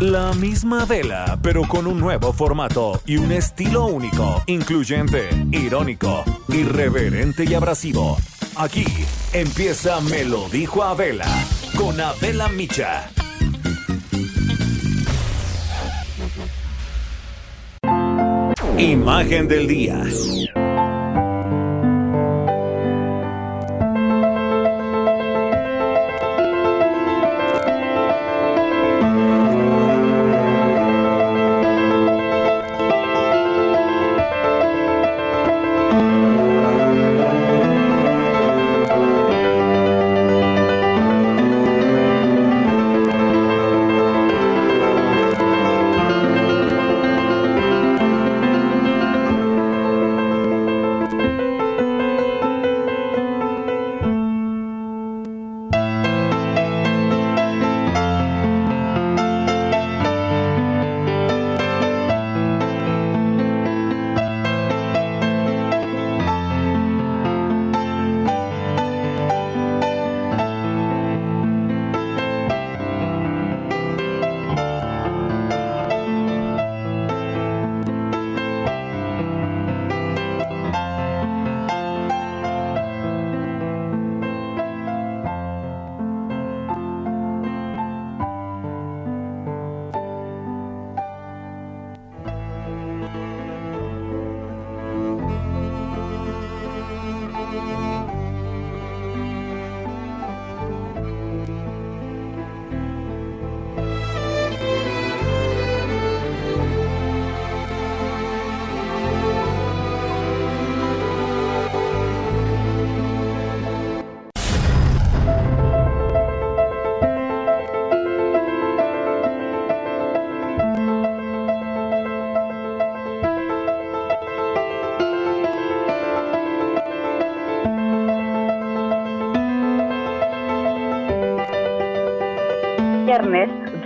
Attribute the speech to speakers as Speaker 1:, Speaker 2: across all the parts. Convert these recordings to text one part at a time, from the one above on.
Speaker 1: La misma vela, pero con un nuevo formato y un estilo único, incluyente, irónico, irreverente y abrasivo. Aquí empieza Me lo dijo Adela con Adela Micha. Imagen del día.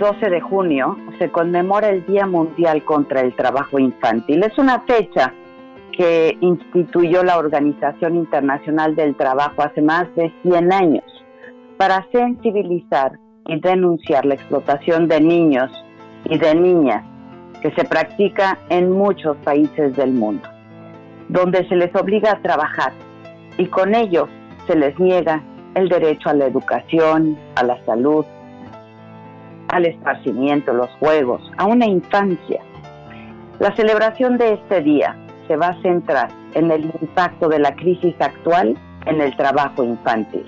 Speaker 2: 12 de junio se conmemora el Día Mundial contra el Trabajo Infantil. Es una fecha que instituyó la Organización Internacional del Trabajo hace más de 100 años para sensibilizar y denunciar la explotación de niños y de niñas que se practica en muchos países del mundo, donde se les obliga a trabajar y con ello se les niega el derecho a la educación, a la salud, al esparcimiento, los juegos, a una infancia. La celebración de este día se va a centrar en el impacto de la crisis actual en el trabajo infantil.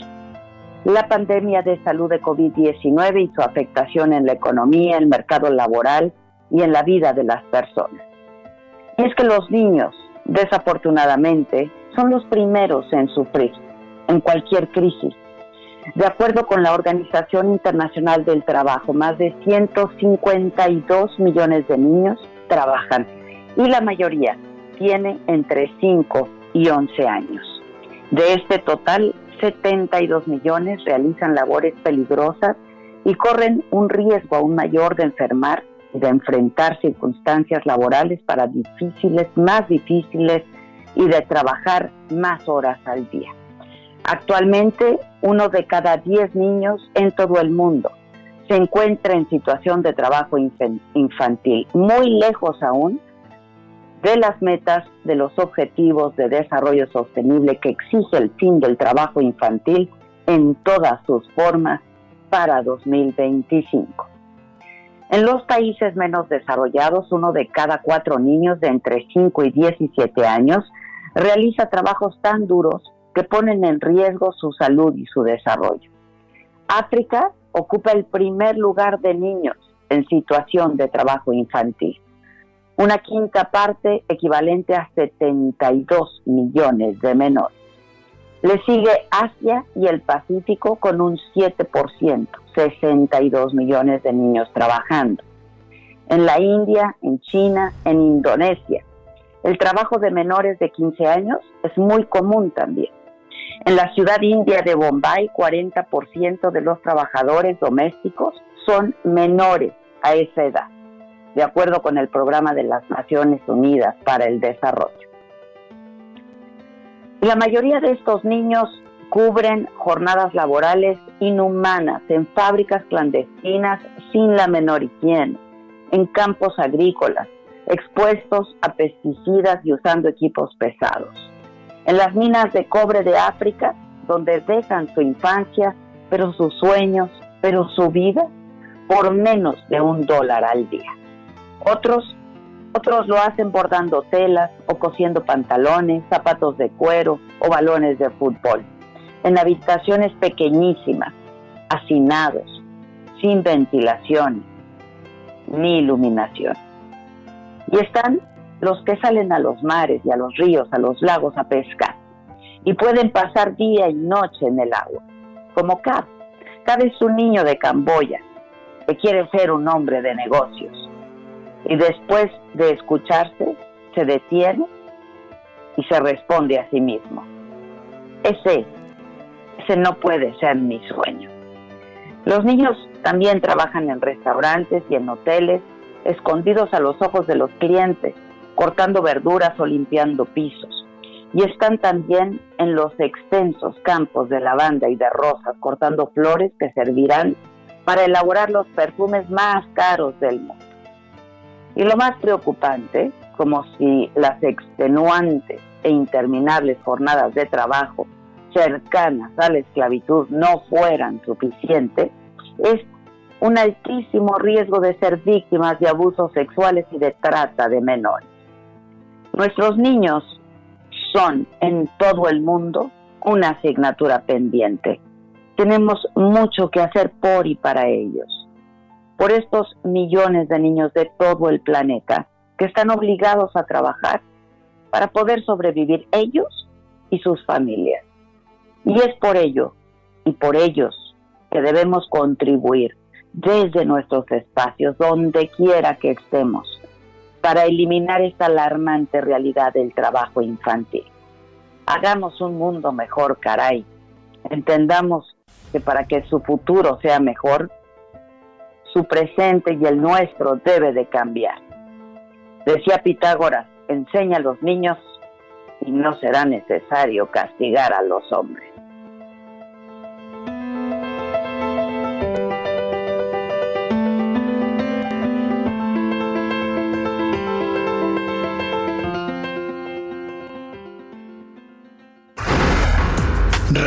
Speaker 2: La pandemia de salud de COVID-19 y su afectación en la economía, el mercado laboral y en la vida de las personas. Y es que los niños, desafortunadamente, son los primeros en sufrir en cualquier crisis de acuerdo con la Organización Internacional del Trabajo, más de 152 millones de niños trabajan y la mayoría tiene entre 5 y 11 años. De este total, 72 millones realizan labores peligrosas y corren un riesgo aún mayor de enfermar y de enfrentar circunstancias laborales para difíciles, más difíciles y de trabajar más horas al día. Actualmente, uno de cada diez niños en todo el mundo se encuentra en situación de trabajo infantil, muy lejos aún de las metas de los objetivos de desarrollo sostenible que exige el fin del trabajo infantil en todas sus formas para 2025. En los países menos desarrollados, uno de cada cuatro niños de entre 5 y 17 años realiza trabajos tan duros que ponen en riesgo su salud y su desarrollo. África ocupa el primer lugar de niños en situación de trabajo infantil, una quinta parte equivalente a 72 millones de menores. Le sigue Asia y el Pacífico con un 7%, 62 millones de niños trabajando. En la India, en China, en Indonesia, el trabajo de menores de 15 años es muy común también. En la ciudad india de Bombay, 40% de los trabajadores domésticos son menores a esa edad, de acuerdo con el programa de las Naciones Unidas para el Desarrollo. La mayoría de estos niños cubren jornadas laborales inhumanas en fábricas clandestinas sin la menor higiene, en campos agrícolas, expuestos a pesticidas y usando equipos pesados. En las minas de cobre de África, donde dejan su infancia, pero sus sueños, pero su vida, por menos de un dólar al día. Otros otros lo hacen bordando telas o cosiendo pantalones, zapatos de cuero o balones de fútbol, en habitaciones pequeñísimas, hacinados, sin ventilación ni iluminación. Y están los que salen a los mares y a los ríos, a los lagos a pescar, y pueden pasar día y noche en el agua, como Cab. Cab es un niño de Camboya que quiere ser un hombre de negocios y después de escucharse se detiene y se responde a sí mismo. Ese, ese no puede ser mi sueño. Los niños también trabajan en restaurantes y en hoteles, escondidos a los ojos de los clientes, cortando verduras o limpiando pisos. Y están también en los extensos campos de lavanda y de rosas, cortando flores que servirán para elaborar los perfumes más caros del mundo. Y lo más preocupante, como si las extenuantes e interminables jornadas de trabajo cercanas a la esclavitud no fueran suficientes, es un altísimo riesgo de ser víctimas de abusos sexuales y de trata de menores. Nuestros niños son en todo el mundo una asignatura pendiente. Tenemos mucho que hacer por y para ellos por estos millones de niños de todo el planeta que están obligados a trabajar para poder sobrevivir ellos y sus familias. Y es por ello y por ellos que debemos contribuir desde nuestros espacios, donde quiera que estemos, para eliminar esta alarmante realidad del trabajo infantil. Hagamos un mundo mejor, caray. Entendamos que para que su futuro sea mejor, su presente y el nuestro debe de cambiar. Decía Pitágoras, enseña a los niños y no será necesario castigar a los hombres.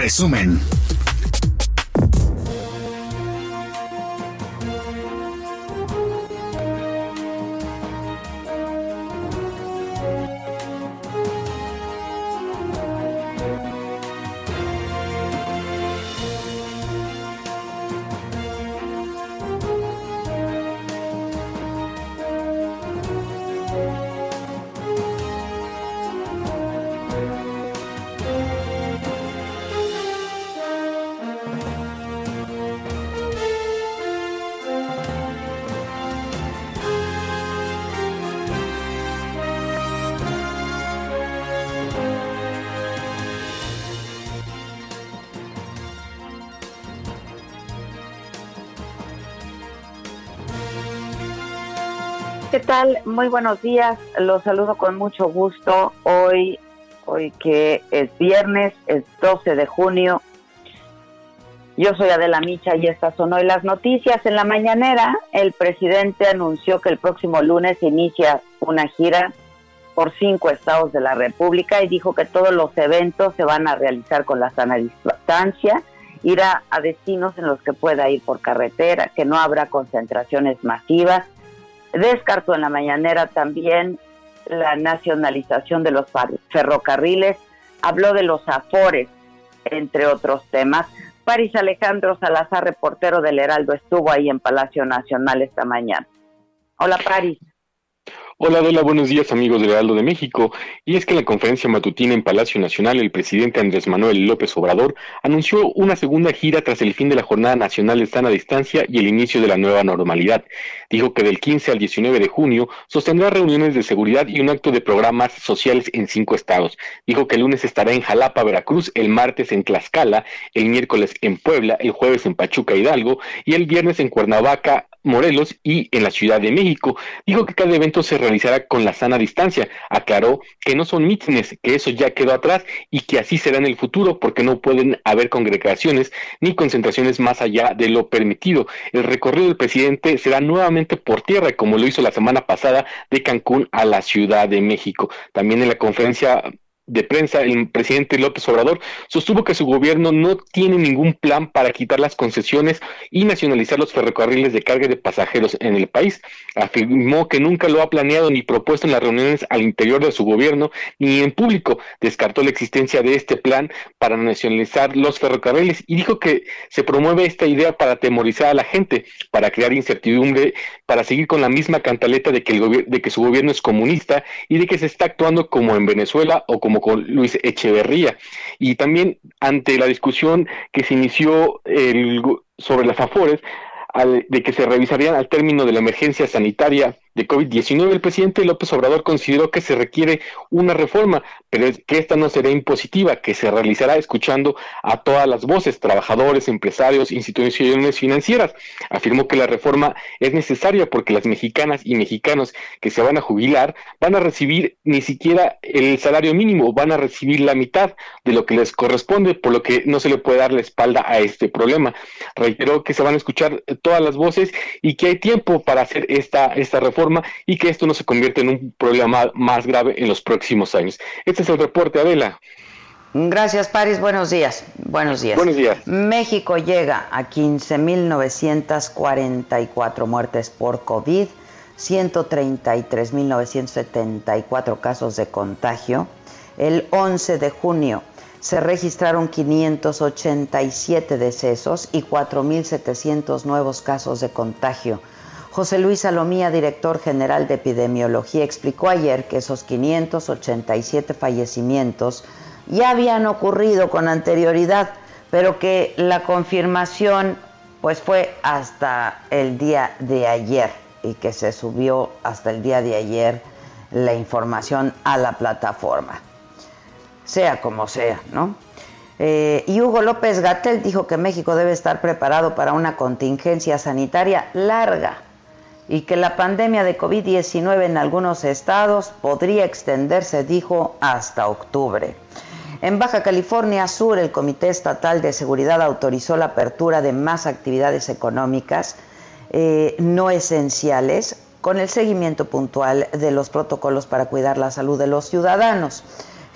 Speaker 3: Resumen. Muy buenos días. Los saludo con mucho gusto. Hoy, hoy que es viernes, es 12 de junio. Yo soy Adela Micha y estas son hoy las noticias. En la mañanera, el presidente anunció que el próximo lunes inicia una gira por cinco estados de la República y dijo que todos los eventos se van a realizar con la sana distancia, irá a destinos en los que pueda ir por carretera, que no habrá concentraciones masivas Descartó en la mañanera también la nacionalización de los ferrocarriles, habló de los afores, entre otros temas. París Alejandro Salazar, reportero del Heraldo, estuvo ahí en Palacio Nacional esta mañana. Hola, París.
Speaker 4: Hola Adela, buenos días amigos de Heraldo de México. Y es que en la conferencia matutina en Palacio Nacional, el presidente Andrés Manuel López Obrador anunció una segunda gira tras el fin de la Jornada Nacional de Sana Distancia y el inicio de la nueva normalidad. Dijo que del 15 al 19 de junio sostendrá reuniones de seguridad y un acto de programas sociales en cinco estados. Dijo que el lunes estará en Jalapa, Veracruz, el martes en Tlaxcala, el miércoles en Puebla, el jueves en Pachuca, Hidalgo y el viernes en Cuernavaca, Morelos y en la Ciudad de México. Dijo que cada evento se realizará con la sana distancia. Aclaró que no son mítines, que eso ya quedó atrás y que así será en el futuro porque no pueden haber congregaciones ni concentraciones más allá de lo permitido. El recorrido del presidente será nuevamente por tierra, como lo hizo la semana pasada de Cancún a la Ciudad de México. También en la conferencia de prensa, el presidente López Obrador sostuvo que su gobierno no tiene ningún plan para quitar las concesiones y nacionalizar los ferrocarriles de carga de pasajeros en el país. Afirmó que nunca lo ha planeado ni propuesto en las reuniones al interior de su gobierno ni en público. Descartó la existencia de este plan para nacionalizar los ferrocarriles y dijo que se promueve esta idea para atemorizar a la gente, para crear incertidumbre, para seguir con la misma cantaleta de que, el de que su gobierno es comunista y de que se está actuando como en Venezuela o como con Luis Echeverría. Y también ante la discusión que se inició el, sobre las AFORES, de que se revisarían al término de la emergencia sanitaria de COVID-19, el presidente López Obrador consideró que se requiere una reforma, pero que esta no será impositiva, que se realizará escuchando a todas las voces, trabajadores, empresarios, instituciones financieras. Afirmó que la reforma es necesaria porque las mexicanas y mexicanos que se van a jubilar van a recibir ni siquiera el salario mínimo, van a recibir la mitad de lo que les corresponde, por lo que no se le puede dar la espalda a este problema. Reiteró que se van a escuchar todas las voces y que hay tiempo para hacer esta, esta reforma y que esto no se convierta en un problema más grave en los próximos años. Este es el reporte, Adela.
Speaker 5: Gracias, Paris. Buenos días. Buenos días.
Speaker 4: Buenos días.
Speaker 5: México llega a 15.944 muertes por COVID, 133.974 casos de contagio. El 11 de junio se registraron 587 decesos y 4.700 nuevos casos de contagio José Luis Salomía, director general de epidemiología, explicó ayer que esos 587 fallecimientos ya habían ocurrido con anterioridad, pero que la confirmación pues fue hasta el día de ayer y que se subió hasta el día de ayer la información a la plataforma. Sea como sea, ¿no? Eh, y Hugo López Gatel dijo que México debe estar preparado para una contingencia sanitaria larga y que la pandemia de COVID-19 en algunos estados podría extenderse, dijo, hasta octubre. En Baja California Sur, el Comité Estatal de Seguridad autorizó la apertura de más actividades económicas eh, no esenciales con el seguimiento puntual de los protocolos para cuidar la salud de los ciudadanos.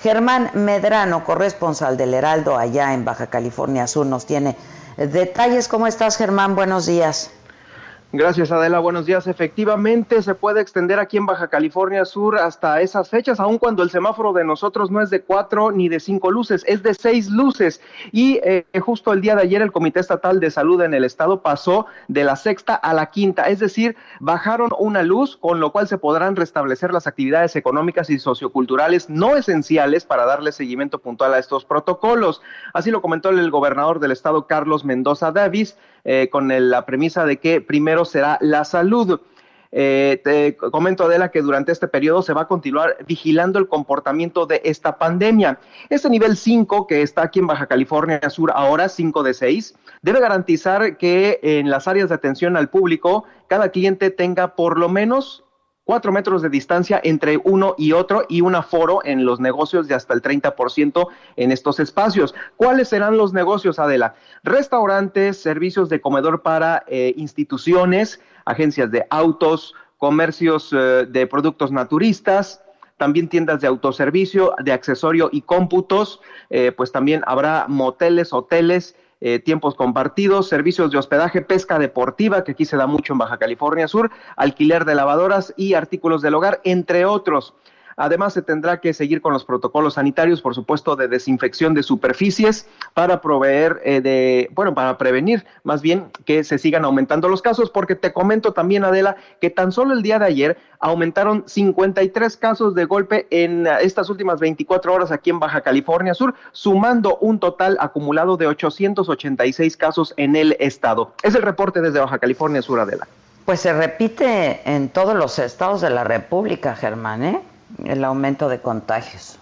Speaker 5: Germán Medrano, corresponsal del Heraldo allá en Baja California Sur, nos tiene detalles. ¿Cómo estás, Germán? Buenos días.
Speaker 6: Gracias Adela, buenos días. Efectivamente se puede extender aquí en Baja California Sur hasta esas fechas, aun cuando el semáforo de nosotros no es de cuatro ni de cinco luces, es de seis luces. Y eh, justo el día de ayer el Comité Estatal de Salud en el Estado pasó de la sexta a la quinta, es decir, bajaron una luz, con lo cual se podrán restablecer las actividades económicas y socioculturales no esenciales para darle seguimiento puntual a estos protocolos. Así lo comentó el gobernador del Estado, Carlos Mendoza Davis, eh, con la premisa de que primero será la salud. Eh, te comento, Adela, que durante este periodo se va a continuar vigilando el comportamiento de esta pandemia. Este nivel 5, que está aquí en Baja California Sur ahora, 5 de 6, debe garantizar que en las áreas de atención al público cada cliente tenga por lo menos cuatro metros de distancia entre uno y otro y un aforo en los negocios de hasta el 30% en estos espacios. ¿Cuáles serán los negocios, Adela? Restaurantes, servicios de comedor para eh, instituciones, agencias de autos, comercios eh, de productos naturistas, también tiendas de autoservicio, de accesorio y cómputos, eh, pues también habrá moteles, hoteles, eh, tiempos compartidos, servicios de hospedaje, pesca deportiva, que aquí se da mucho en Baja California Sur, alquiler de lavadoras y artículos del hogar, entre otros. Además, se tendrá que seguir con los protocolos sanitarios, por supuesto, de desinfección de superficies para proveer eh, de, bueno, para prevenir más bien que se sigan aumentando los casos, porque te comento también, Adela, que tan solo el día de ayer aumentaron 53 casos de golpe en estas últimas 24 horas aquí en Baja California Sur, sumando un total acumulado de 886 casos en el estado. Es el reporte desde Baja California Sur, Adela.
Speaker 5: Pues se repite en todos los estados de la República, Germán, ¿eh? El aumento de contagios.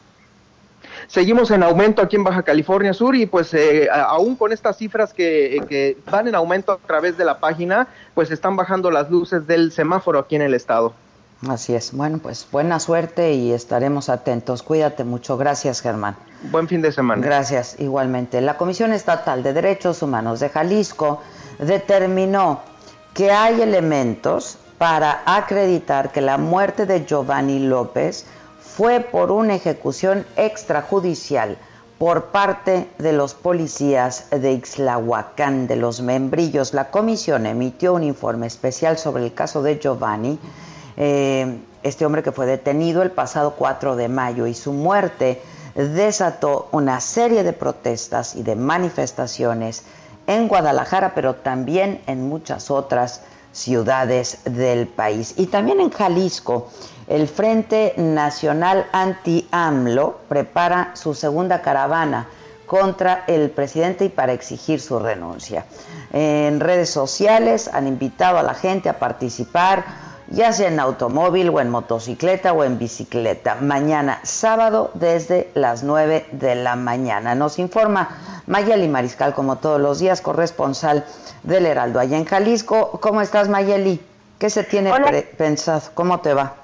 Speaker 6: Seguimos en aumento aquí en Baja California Sur y pues eh, aún con estas cifras que, que, van en aumento a través de la página, pues están bajando las luces del semáforo aquí en el estado.
Speaker 5: Así es. Bueno, pues buena suerte y estaremos atentos. Cuídate mucho. Gracias, Germán.
Speaker 6: Buen fin de semana.
Speaker 5: Gracias, igualmente. La Comisión Estatal de Derechos Humanos de Jalisco determinó que hay elementos para acreditar que la muerte de Giovanni López fue por una ejecución extrajudicial por parte de los policías de Ixlahuacán de los Membrillos. La comisión emitió un informe especial sobre el caso de Giovanni, eh, este hombre que fue detenido el pasado 4 de mayo y su muerte desató una serie de protestas y de manifestaciones en Guadalajara, pero también en muchas otras ciudades del país. Y también en Jalisco, el Frente Nacional Anti-AMLO prepara su segunda caravana contra el presidente y para exigir su renuncia. En redes sociales han invitado a la gente a participar, ya sea en automóvil o en motocicleta o en bicicleta, mañana sábado desde las 9 de la mañana. Nos informa Mayeli Mariscal, como todos los días, corresponsal del Heraldo allá en Jalisco. ¿Cómo estás, Mayeli? ¿Qué se tiene pensado? ¿Cómo te va?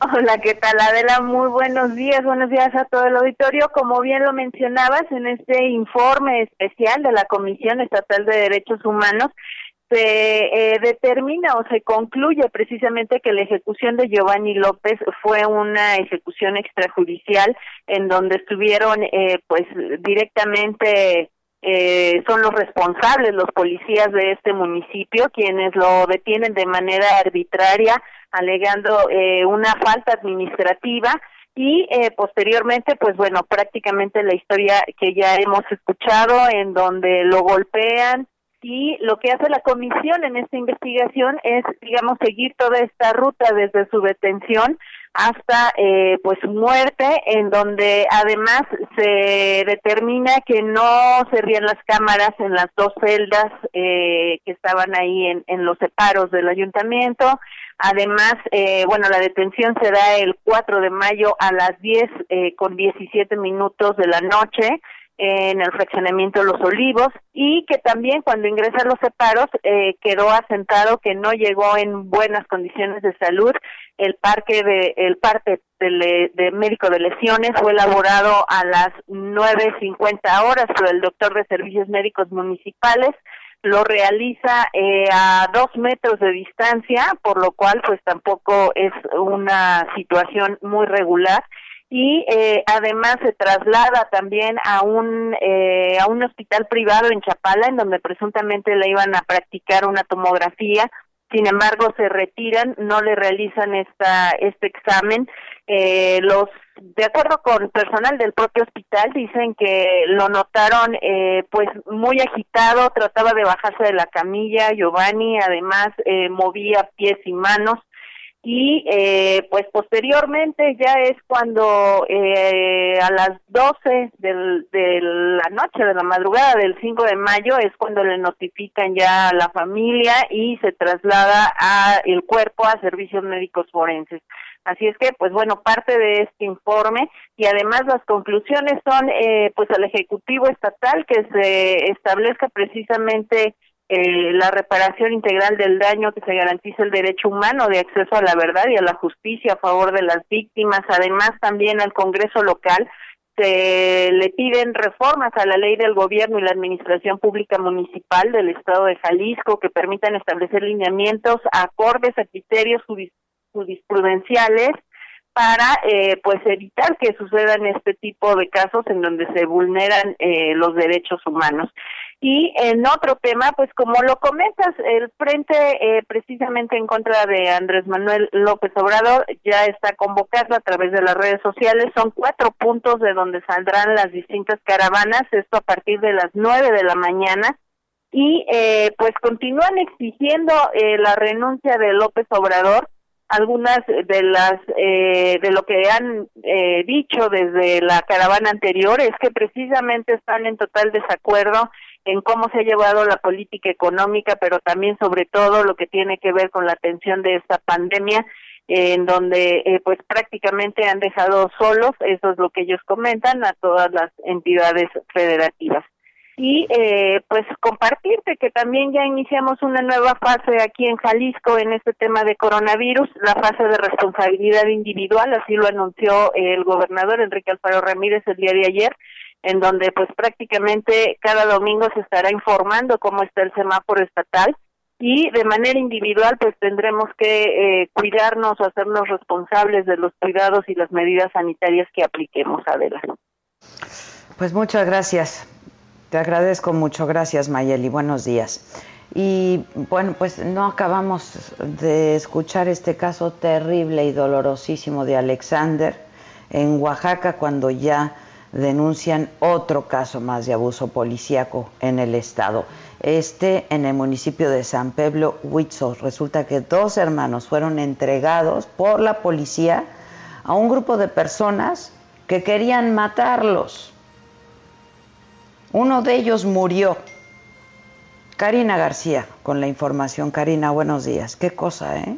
Speaker 7: Hola, ¿qué tal Adela? Muy buenos días, buenos días a todo el auditorio. Como bien lo mencionabas en este informe especial de la Comisión Estatal de Derechos Humanos, se eh, determina o se concluye precisamente que la ejecución de Giovanni López fue una ejecución extrajudicial en donde estuvieron eh, pues directamente eh, son los responsables, los policías de este municipio, quienes lo detienen de manera arbitraria, alegando eh, una falta administrativa y eh, posteriormente, pues bueno, prácticamente la historia que ya hemos escuchado, en donde lo golpean y lo que hace la comisión en esta investigación es, digamos, seguir toda esta ruta desde su detención hasta eh, pues su muerte, en donde además se determina que no servían las cámaras en las dos celdas eh, que estaban ahí en, los separos del ayuntamiento. Además, eh, bueno, la detención se da el 4 de mayo a las 10 eh, con 17 minutos de la noche en el fraccionamiento Los Olivos y que también cuando ingresa a los separos eh, quedó asentado que no llegó en buenas condiciones de salud. El parque de el parte de, de médico de lesiones fue elaborado a las 9.50 horas por el doctor de servicios médicos municipales lo realiza eh, a dos metros de distancia, por lo cual pues tampoco es una situación muy regular y eh, además se traslada también a un eh, a un hospital privado en Chapala en donde presuntamente le iban a practicar una tomografía. Sin embargo se retiran no le realizan esta este examen. Eh, los de acuerdo con personal del propio hospital dicen que lo notaron eh, pues muy agitado trataba de bajarse de la camilla Giovanni además eh, movía pies y manos y eh, pues posteriormente ya es cuando eh, a las 12 del, de la noche de la madrugada del 5 de mayo es cuando le notifican ya a la familia y se traslada a el cuerpo a servicios médicos forenses. Así es que, pues bueno, parte de este informe y además las conclusiones son, eh, pues al Ejecutivo Estatal que se establezca precisamente eh, la reparación integral del daño, que se garantice el derecho humano de acceso a la verdad y a la justicia a favor de las víctimas. Además, también al Congreso local se le piden reformas a la ley del gobierno y la administración pública municipal del estado de Jalisco que permitan establecer lineamientos acordes a criterios jurisprudenciales para eh, pues evitar que sucedan este tipo de casos en donde se vulneran eh, los derechos humanos. Y en otro tema, pues como lo comentas, el frente eh, precisamente en contra de Andrés Manuel López Obrador ya está convocado a través de las redes sociales. Son cuatro puntos de donde saldrán las distintas caravanas, esto a partir de las nueve de la mañana. Y eh, pues continúan exigiendo eh, la renuncia de López Obrador algunas de las eh, de lo que han eh, dicho desde la caravana anterior es que precisamente están en total desacuerdo en cómo se ha llevado la política económica, pero también sobre todo lo que tiene que ver con la atención de esta pandemia, en donde eh, pues prácticamente han dejado solos, eso es lo que ellos comentan, a todas las entidades federativas y eh, pues compartirte que también ya iniciamos una nueva fase aquí en Jalisco en este tema de coronavirus, la fase de responsabilidad individual, así lo anunció el gobernador Enrique Alfaro Ramírez el día de ayer, en donde pues prácticamente cada domingo se estará informando cómo está el semáforo estatal y de manera individual pues tendremos que eh, cuidarnos o hacernos responsables de los cuidados y las medidas sanitarias que apliquemos, Adela.
Speaker 5: Pues muchas gracias. Te agradezco mucho, gracias Mayeli, buenos días. Y bueno, pues no acabamos de escuchar este caso terrible y dolorosísimo de Alexander en Oaxaca cuando ya denuncian otro caso más de abuso policíaco en el estado. Este en el municipio de San Pedro Huitzos. Resulta que dos hermanos fueron entregados por la policía a un grupo de personas que querían matarlos. Uno de ellos murió. Karina García, con la información. Karina, buenos días. Qué cosa, ¿eh?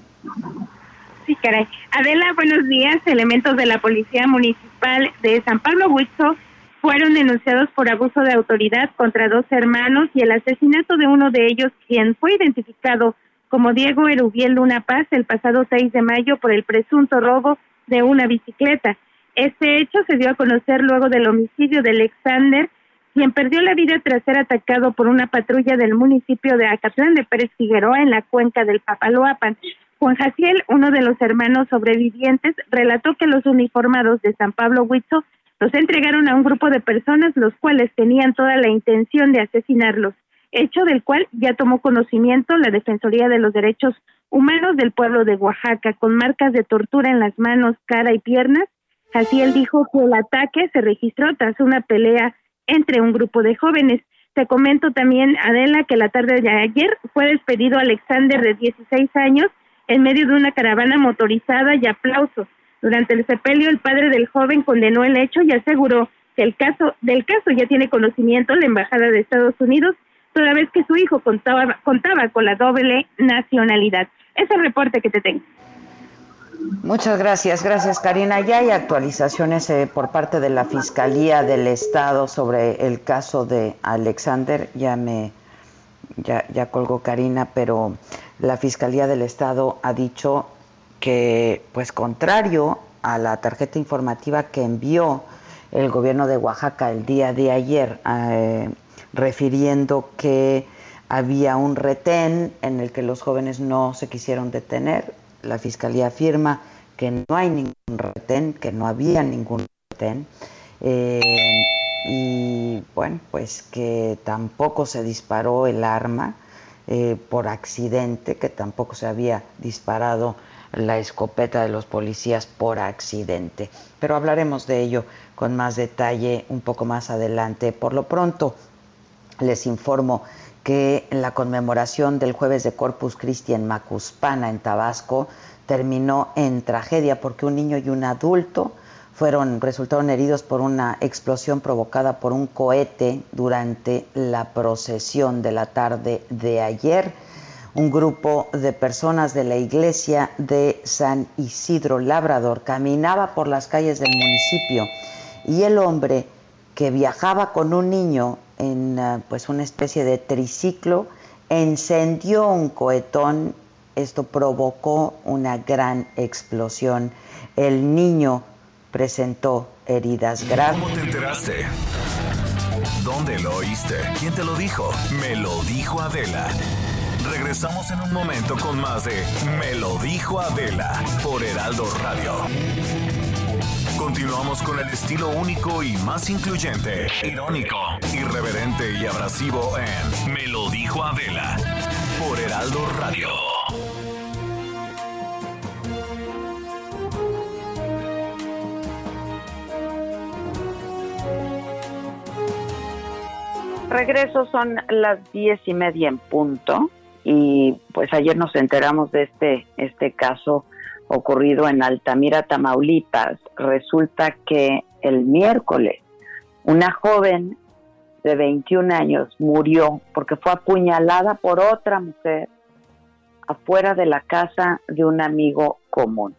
Speaker 8: Sí, caray. Adela, buenos días. Elementos de la Policía Municipal de San Pablo Huizo fueron denunciados por abuso de autoridad contra dos hermanos y el asesinato de uno de ellos, quien fue identificado como Diego Erubiel Luna Paz el pasado 6 de mayo por el presunto robo de una bicicleta. Este hecho se dio a conocer luego del homicidio de Alexander quien perdió la vida tras ser atacado por una patrulla del municipio de Acatlán de Pérez Figueroa en la cuenca del Papaloapan. Juan Jaciel, uno de los hermanos sobrevivientes, relató que los uniformados de San Pablo Huitzo los entregaron a un grupo de personas los cuales tenían toda la intención de asesinarlos, hecho del cual ya tomó conocimiento la Defensoría de los Derechos Humanos del pueblo de Oaxaca, con marcas de tortura en las manos, cara y piernas. Jaciel dijo que el ataque se registró tras una pelea entre un grupo de jóvenes. Te comento también, Adela, que la tarde de ayer fue despedido Alexander de 16 años en medio de una caravana motorizada y aplausos. Durante el sepelio, el padre del joven condenó el hecho y aseguró que el caso del caso ya tiene conocimiento la embajada de Estados Unidos, toda vez que su hijo contaba, contaba con la doble nacionalidad. Ese reporte que te tengo.
Speaker 5: Muchas gracias, gracias Karina. Ya hay actualizaciones eh, por parte de la Fiscalía del Estado sobre el caso de Alexander. Ya me ya, ya colgó Karina, pero la Fiscalía del Estado ha dicho que, pues contrario a la tarjeta informativa que envió el gobierno de Oaxaca el día de ayer, eh, refiriendo que había un retén en el que los jóvenes no se quisieron detener, la Fiscalía afirma que no hay ningún retén, que no había ningún retén. Eh, y bueno, pues que tampoco se disparó el arma eh, por accidente, que tampoco se había disparado la escopeta de los policías por accidente. Pero hablaremos de ello con más detalle un poco más adelante. Por lo pronto, les informo que la conmemoración del jueves de Corpus Christi en Macuspana, en Tabasco, terminó en tragedia porque un niño y un adulto fueron resultaron heridos por una explosión provocada por un cohete durante la procesión de la tarde de ayer. Un grupo de personas de la iglesia de San Isidro Labrador caminaba por las calles del municipio y el hombre que viajaba con un niño en ah, pues una especie de triciclo, encendió un cohetón, esto provocó una gran explosión. El niño presentó heridas graves.
Speaker 1: ¿Cómo te enteraste? ¿Dónde lo oíste? ¿Quién te lo dijo? Me lo dijo Adela. Regresamos en un momento con más de Me lo dijo Adela por Heraldo Radio. Continuamos con el estilo único y más incluyente, irónico, irreverente y abrasivo en Me lo dijo Adela por Heraldo Radio.
Speaker 2: Regreso son las diez y media en punto y pues ayer nos enteramos de este este caso ocurrido en Altamira, Tamaulipas. Resulta que el miércoles una joven de 21 años murió porque fue apuñalada por otra mujer afuera de la casa de un amigo común.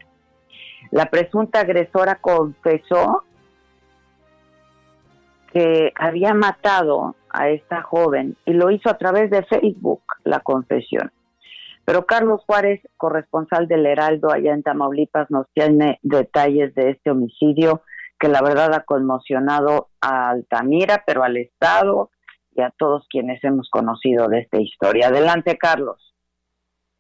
Speaker 2: La presunta agresora confesó que había matado a esta joven y lo hizo a través de Facebook, la confesión. Pero Carlos Juárez, corresponsal del Heraldo allá en Tamaulipas, nos tiene detalles de este homicidio que la verdad ha conmocionado a Altamira, pero al Estado y a todos quienes hemos conocido de esta historia. Adelante, Carlos.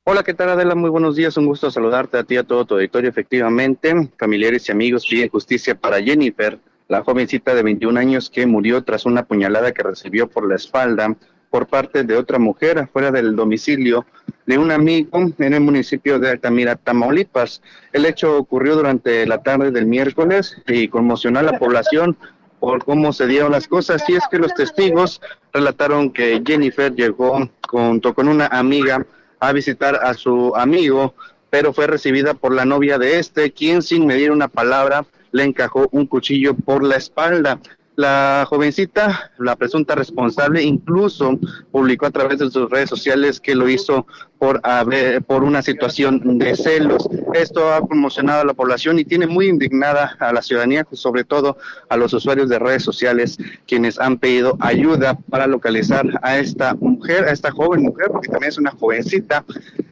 Speaker 9: Hola, ¿qué tal Adela? Muy buenos días, un gusto saludarte a ti y a todo tu auditorio. Efectivamente, familiares y amigos piden justicia para Jennifer, la jovencita de 21 años que murió tras una puñalada que recibió por la espalda por parte de otra mujer afuera del domicilio de un amigo en el municipio de Altamira, Tamaulipas. El hecho ocurrió durante la tarde del miércoles y conmocionó a la población por cómo se dieron las cosas. Y es que los testigos relataron que Jennifer llegó junto con una amiga a visitar a su amigo, pero fue recibida por la novia de este, quien sin medir una palabra le encajó un cuchillo por la espalda. La jovencita, la presunta responsable, incluso publicó a través de sus redes sociales que lo hizo por haber, por una situación de celos. Esto ha conmocionado a la población y tiene muy indignada a la ciudadanía, sobre todo a los usuarios de redes sociales, quienes han pedido ayuda para localizar a esta mujer, a esta joven mujer, porque también es una jovencita,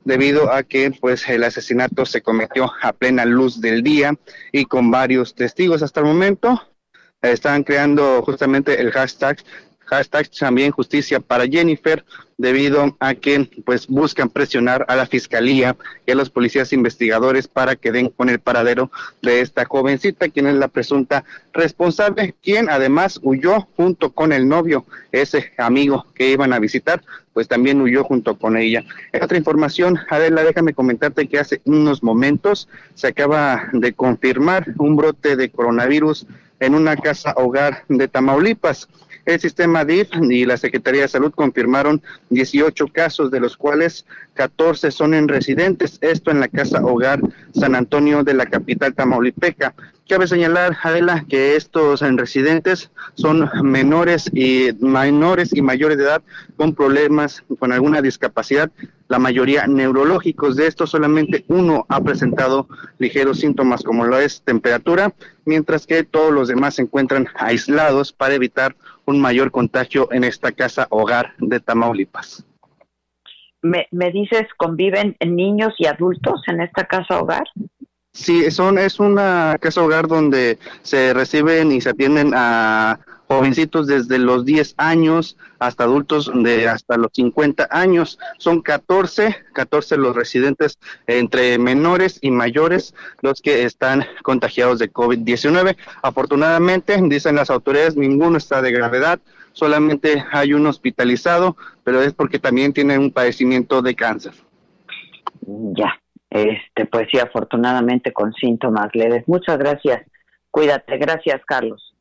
Speaker 9: debido a que pues el asesinato se cometió a plena luz del día y con varios testigos hasta el momento están creando justamente el hashtag hashtag también justicia para Jennifer debido a que pues buscan presionar a la fiscalía y a los policías investigadores para que den con el paradero de esta jovencita quien es la presunta responsable quien además huyó junto con el novio ese amigo que iban a visitar pues también huyó junto con ella. Otra información, Adela, déjame comentarte que hace unos momentos se acaba de confirmar un brote de coronavirus en una casa hogar de Tamaulipas. El sistema DIF y la Secretaría de Salud confirmaron 18 casos, de los cuales 14 son en residentes, esto en la casa hogar San Antonio de la capital tamaulipeca. Cabe señalar, Adela, que estos en residentes son menores y menores y mayores de edad con problemas, con alguna discapacidad, la mayoría neurológicos. De estos solamente uno ha presentado ligeros síntomas como lo es temperatura, mientras que todos los demás se encuentran aislados para evitar un mayor contagio en esta casa hogar de Tamaulipas.
Speaker 2: ¿Me, me dices, conviven niños y adultos en esta casa hogar?
Speaker 9: Sí, son, es una casa hogar donde se reciben y se atienden a jovencitos desde los 10 años hasta adultos de hasta los 50 años. Son 14, 14 los residentes entre menores y mayores los que están contagiados de COVID-19. Afortunadamente, dicen las autoridades, ninguno está de gravedad, solamente hay un hospitalizado, pero es porque también tiene un padecimiento de cáncer.
Speaker 2: Ya, este, pues sí, afortunadamente con síntomas leves. Muchas gracias. Cuídate. Gracias, Carlos.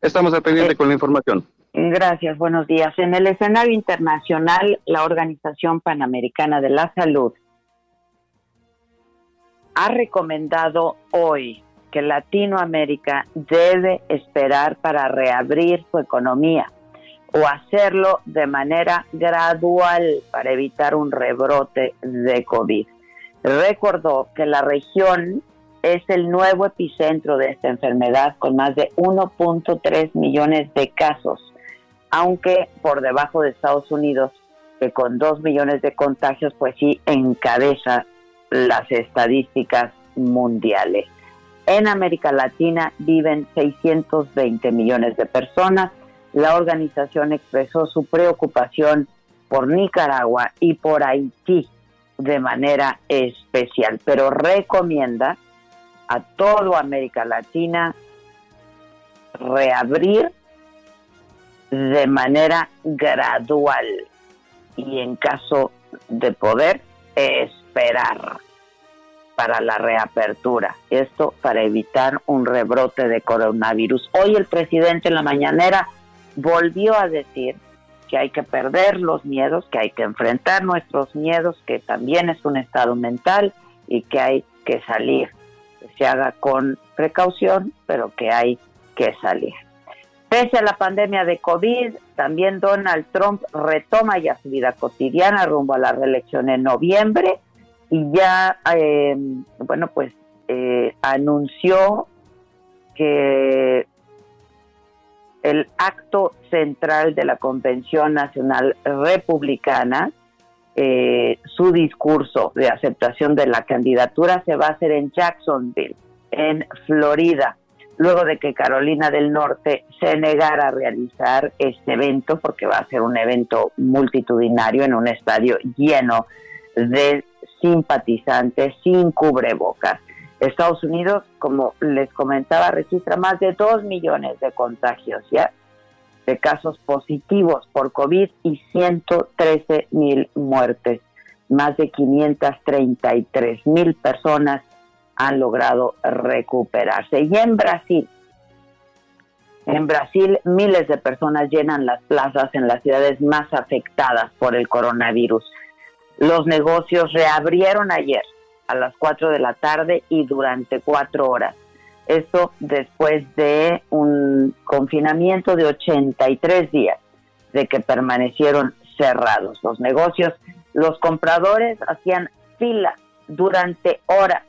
Speaker 9: Estamos al pendiente eh, con la información.
Speaker 2: Gracias, buenos días. En el escenario internacional, la Organización Panamericana de la Salud ha recomendado hoy que Latinoamérica debe esperar para reabrir su economía o hacerlo de manera gradual para evitar un rebrote de COVID recordó que la región es el nuevo epicentro de esta enfermedad con más de 1.3 millones de casos, aunque por debajo de Estados Unidos, que con 2 millones de contagios, pues sí encabeza las estadísticas mundiales. En América Latina viven 620 millones de personas. La organización expresó su preocupación por Nicaragua y por Haití de manera especial, pero recomienda a toda América Latina reabrir de manera gradual y en caso de poder esperar para la reapertura. Esto para evitar un rebrote de coronavirus. Hoy el presidente en la mañanera volvió a decir que hay que perder los miedos, que hay que enfrentar nuestros miedos, que también es un estado mental y que hay que salir. Que se haga con precaución, pero que hay que salir. Pese a la pandemia de COVID, también Donald Trump retoma ya su vida cotidiana rumbo a la reelección en noviembre y ya, eh, bueno, pues eh, anunció que el acto central de la Convención Nacional Republicana, eh, su discurso de aceptación de la candidatura se va a hacer en Jacksonville, en Florida, luego de que Carolina del Norte se negara a realizar este evento, porque va a ser un evento multitudinario en un estadio lleno de simpatizantes sin cubrebocas. Estados Unidos, como les comentaba, registra más de 2 millones de contagios ya de casos positivos por COVID y 113 mil muertes. Más de 533 mil personas han logrado recuperarse. Y en Brasil, en Brasil miles de personas llenan las plazas en las ciudades más afectadas por el coronavirus. Los negocios reabrieron ayer a las 4 de la tarde y durante cuatro horas. Esto después de un confinamiento de 83 días de que permanecieron cerrados los negocios. Los compradores hacían fila durante horas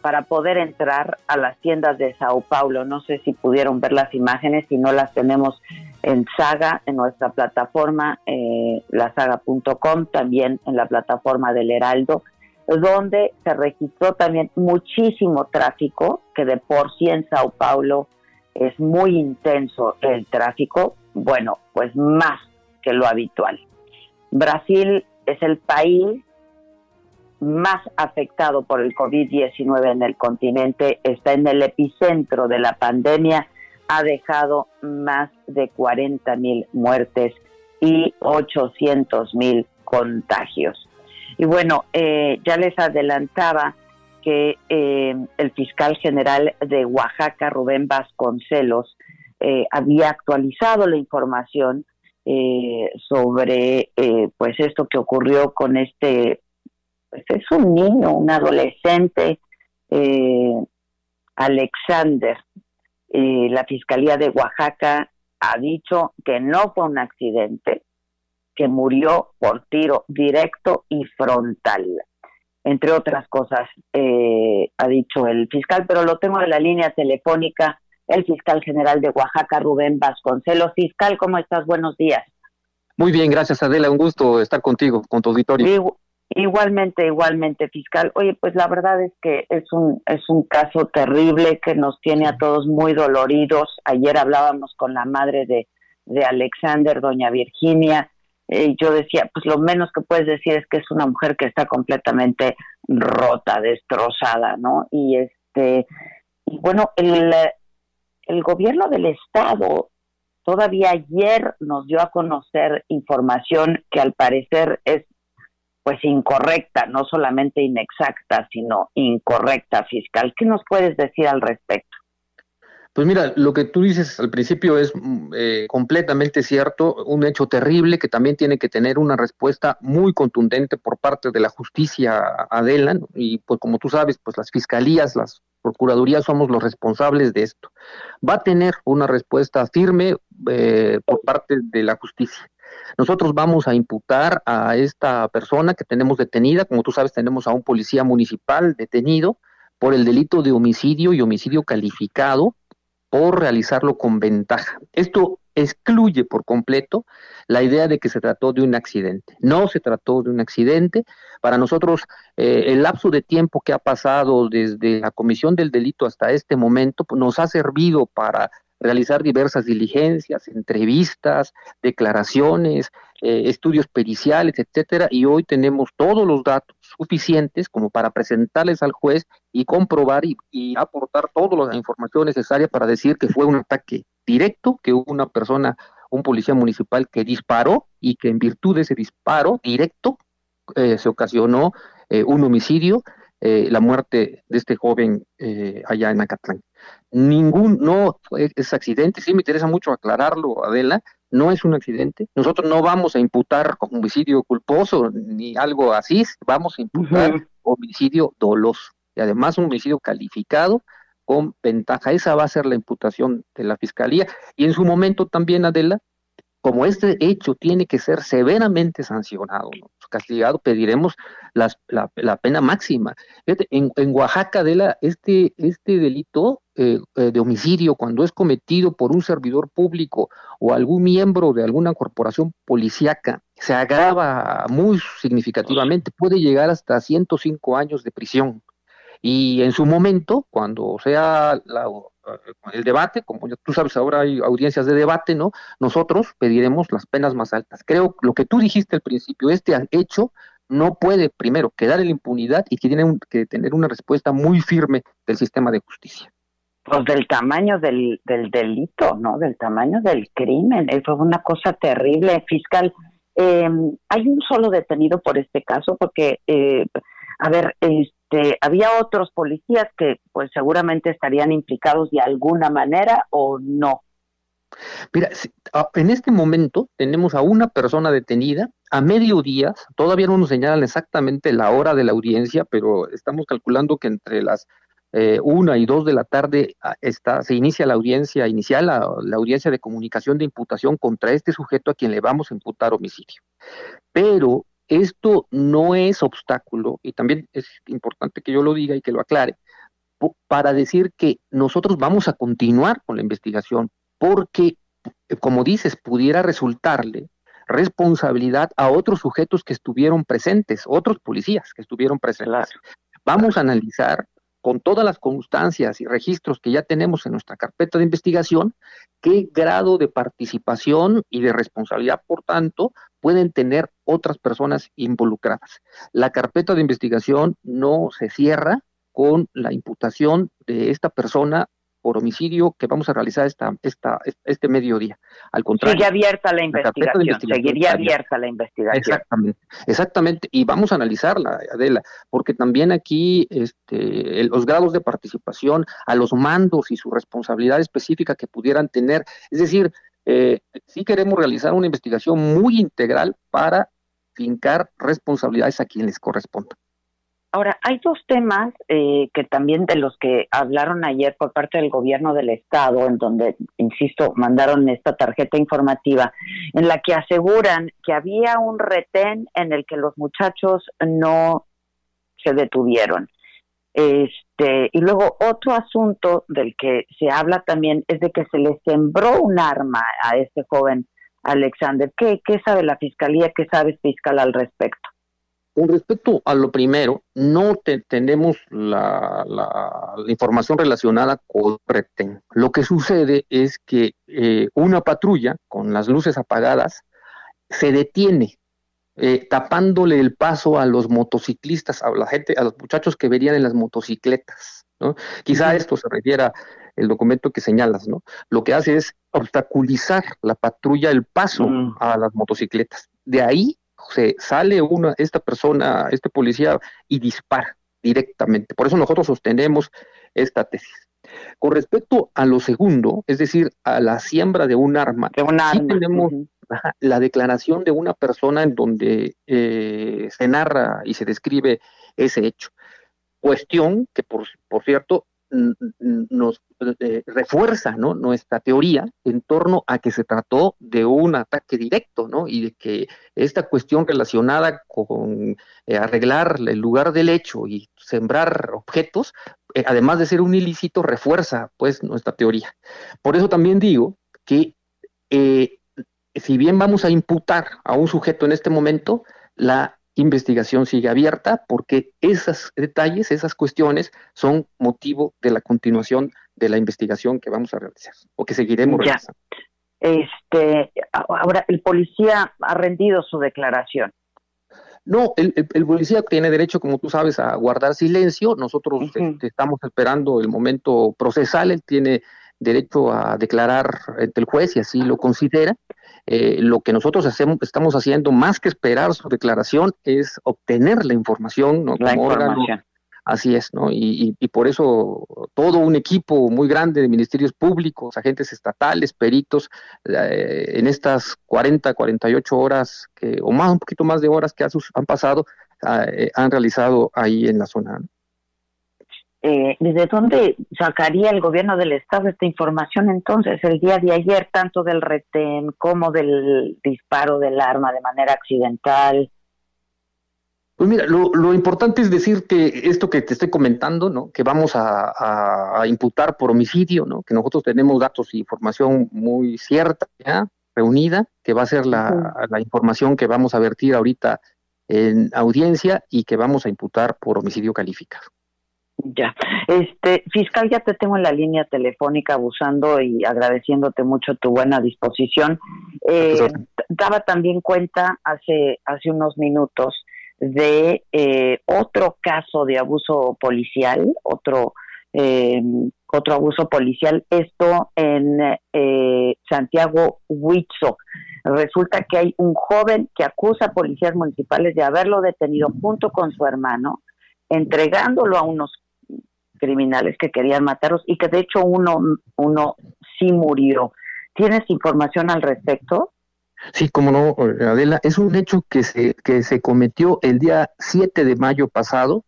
Speaker 2: para poder entrar a las tiendas de Sao Paulo. No sé si pudieron ver las imágenes, si no las tenemos en Saga, en nuestra plataforma, eh, lasaga.com, también en la plataforma del Heraldo donde se registró también muchísimo tráfico, que de por sí en Sao Paulo es muy intenso el tráfico, bueno, pues más que lo habitual. Brasil es el país más afectado por el COVID-19 en el continente, está en el epicentro de la pandemia, ha dejado más de 40 mil muertes y 800 mil contagios. Y bueno, eh, ya les adelantaba que eh, el fiscal general de Oaxaca, Rubén Vasconcelos, eh, había actualizado la información sobre pues esto que ocurrió con este, pues es un niño, un adolescente, Alexander. la Fiscalía de Oaxaca ha dicho que no fue un accidente, que murió por tiro directo y frontal. Entre otras cosas, eh, ha dicho el fiscal, pero lo tengo en la línea telefónica, el fiscal general de Oaxaca, Rubén Vasconcelos. Fiscal, ¿cómo estás? Buenos días.
Speaker 10: Muy bien, gracias Adela, un gusto estar contigo, con tu auditorio.
Speaker 2: Igualmente, igualmente, fiscal. Oye, pues la verdad es que es un es un caso terrible que nos tiene a todos muy doloridos. Ayer hablábamos con la madre de, de Alexander, doña Virginia, yo decía, pues lo menos que puedes decir es que es una mujer que está completamente rota, destrozada, ¿no? Y este, y bueno, el, el gobierno del estado todavía ayer nos dio a conocer información que al parecer es pues incorrecta, no solamente inexacta, sino incorrecta fiscal. ¿Qué nos puedes decir al respecto?
Speaker 10: Pues mira, lo que tú dices al principio es mm, eh, completamente cierto, un hecho terrible que también tiene que tener una respuesta muy contundente por parte de la justicia Adela, y pues como tú sabes, pues las fiscalías, las procuradurías somos los responsables de esto. Va a tener una respuesta firme eh, por parte de la justicia. Nosotros vamos a imputar a esta persona que tenemos detenida, como tú sabes, tenemos a un policía municipal detenido por el delito de homicidio y homicidio calificado por realizarlo con ventaja. Esto excluye por completo la idea de que se trató de un accidente. No se trató de un accidente. Para nosotros, eh, el lapso de tiempo que ha pasado desde la comisión del delito hasta este momento pues, nos ha servido para realizar diversas diligencias, entrevistas, declaraciones, eh, estudios periciales, etcétera, y hoy tenemos todos los datos suficientes como para presentarles al juez y comprobar y, aportar toda la información necesaria para decir que fue un ataque directo, que hubo una persona, un policía municipal que disparó y que en virtud de ese disparo directo eh, se ocasionó eh, un homicidio, la muerte de este joven allá en Acatlán. Ningún, no es accidente, sí me interesa mucho aclararlo, Adela, no es un accidente. Nosotros no vamos a imputar homicidio culposo ni algo así, vamos a imputar homicidio doloso y además un homicidio calificado con ventaja. Esa va a ser la imputación de la fiscalía y en su momento también, Adela, como este hecho tiene que ser severamente sancionado, castigado, pediremos la, pena máxima. En, Oaxaca, de este, este delito eh, eh, de homicidio, cuando es cometido por un servidor público o algún miembro de alguna corporación policíaca, se agrava muy significativamente, puede llegar hasta 105 años de prisión. Y en su momento, cuando sea la, el debate, como tú sabes, ahora hay audiencias de debate, ¿no? Nosotros pediremos las penas más altas. Creo lo que tú dijiste al principio, este hecho no puede, primero, quedar en la impunidad y que tiene que tener una respuesta muy firme del sistema de justicia.
Speaker 2: Pues del tamaño del, del delito, ¿no? Del tamaño del crimen. Eso es una cosa terrible, fiscal. Eh, hay un solo detenido por este caso, porque, eh, a ver, este este, había otros policías que pues seguramente estarían implicados de alguna manera o no.
Speaker 10: Mira, en este momento tenemos a una persona detenida a mediodía, todavía no nos señalan exactamente la hora de la audiencia, pero estamos calculando que entre las eh, una y dos de la tarde ah, está, se inicia la audiencia inicial, la, la, audiencia de comunicación de imputación contra este sujeto a quien le vamos a imputar homicidio. Pero esto no es obstáculo, y también es importante que yo lo diga y que lo aclare, para decir que nosotros vamos a continuar con la investigación, porque, como dices, pudiera resultarle responsabilidad a otros sujetos que estuvieron presentes, otros policías que estuvieron presentes. Vamos a analizar con todas las constancias y registros que ya tenemos en nuestra carpeta de investigación, qué grado de participación y de responsabilidad, por tanto, pueden tener otras personas involucradas. La carpeta de investigación no se cierra con la imputación de esta persona por homicidio que vamos a realizar esta, esta, este mediodía. Al contrario.
Speaker 2: Sigue abierta la investigación, seguiría abierta la investigación.
Speaker 10: Exactamente, exactamente. Y vamos a analizarla, Adela, porque también aquí este, los grados de participación a los mandos y su responsabilidad específica que pudieran tener. Es decir, eh, sí queremos realizar una investigación muy integral para fincar responsabilidades a quien les corresponda.
Speaker 2: Ahora, hay dos temas eh, que también de los que hablaron ayer por parte del gobierno del estado, en donde, insisto, mandaron esta tarjeta informativa, en la que aseguran que había un retén en el que los muchachos no se detuvieron. Este, y luego otro asunto del que se habla también es de que se le sembró un arma a este joven Alexander. ¿Qué, sabe la fiscalía? ¿Qué sabe fiscal al respecto?
Speaker 10: Con respecto a lo primero, no tenemos la, información relacionada con retén. Lo que sucede es que eh, una patrulla con las luces apagadas se detiene, eh, tapándole el paso a los motociclistas, a la gente, a los muchachos que verían en las motocicletas. ¿no? Quizá a esto se refiera el documento que señalas, ¿no? Lo que hace es obstaculizar la patrulla el paso mm. a las motocicletas. De ahí se sale una, esta persona, este policía, y dispara directamente. Por eso nosotros sostenemos esta tesis. Con respecto a lo segundo, es decir, a la siembra de un arma, sí tenemos la declaración de una persona en donde eh, se narra y se describe ese hecho. Cuestión que, por, por cierto, nos eh, refuerza ¿no? nuestra teoría en torno a que se trató de un ataque directo, ¿no? Y de que esta cuestión relacionada con eh, arreglar el lugar del hecho y sembrar objetos, además de ser un ilícito, refuerza pues nuestra teoría. Por eso también digo que si bien vamos a imputar a un sujeto en este momento, la investigación sigue abierta porque esos detalles, esas cuestiones son motivo de la continuación de la investigación que vamos a realizar o que seguiremos realizando.
Speaker 2: Este, ahora el policía ha rendido su declaración.
Speaker 10: No, el, policía tiene derecho, como tú sabes, a guardar silencio. Nosotros este, estamos esperando el momento procesal. Él tiene derecho a declarar ante el juez y así lo considera. Eh, lo que nosotros hacemos, estamos haciendo más que esperar su declaración es obtener la información, ¿no?
Speaker 2: La información.
Speaker 10: Así es, ¿no? Y, y, por eso todo un equipo muy grande de ministerios públicos, agentes estatales, peritos, eh, en estas 40, 48 horas, que, o más, un poquito más de horas que han pasado, eh, han realizado ahí en la zona.
Speaker 2: Eh, ¿Desde dónde sacaría el gobierno del Estado esta información entonces? El día de ayer, tanto del retén como del disparo del arma de manera accidental,
Speaker 10: pues mira, lo, importante es decir que esto que te estoy comentando, ¿no? que vamos a, imputar por homicidio, ¿no? que nosotros tenemos datos e información muy cierta, ¿ya? reunida, que va a ser la, información que vamos a vertir ahorita en audiencia y que vamos a imputar por homicidio calificado.
Speaker 2: Ya, este fiscal, ya te tengo en la línea telefónica abusando y agradeciéndote mucho tu buena disposición. Eh, daba también cuenta hace hace unos minutos de eh, otro caso de abuso policial, otro eh, otro abuso policial, esto en eh, Santiago Huitzo. Resulta que hay un joven que acusa a policías municipales de haberlo detenido junto con su hermano, entregándolo a unos criminales que querían matarlos y que de hecho uno, uno sí murió. ¿Tienes información al respecto?
Speaker 10: Sí, como no, Adela, es un hecho que se, que se cometió el día 7 de mayo pasado,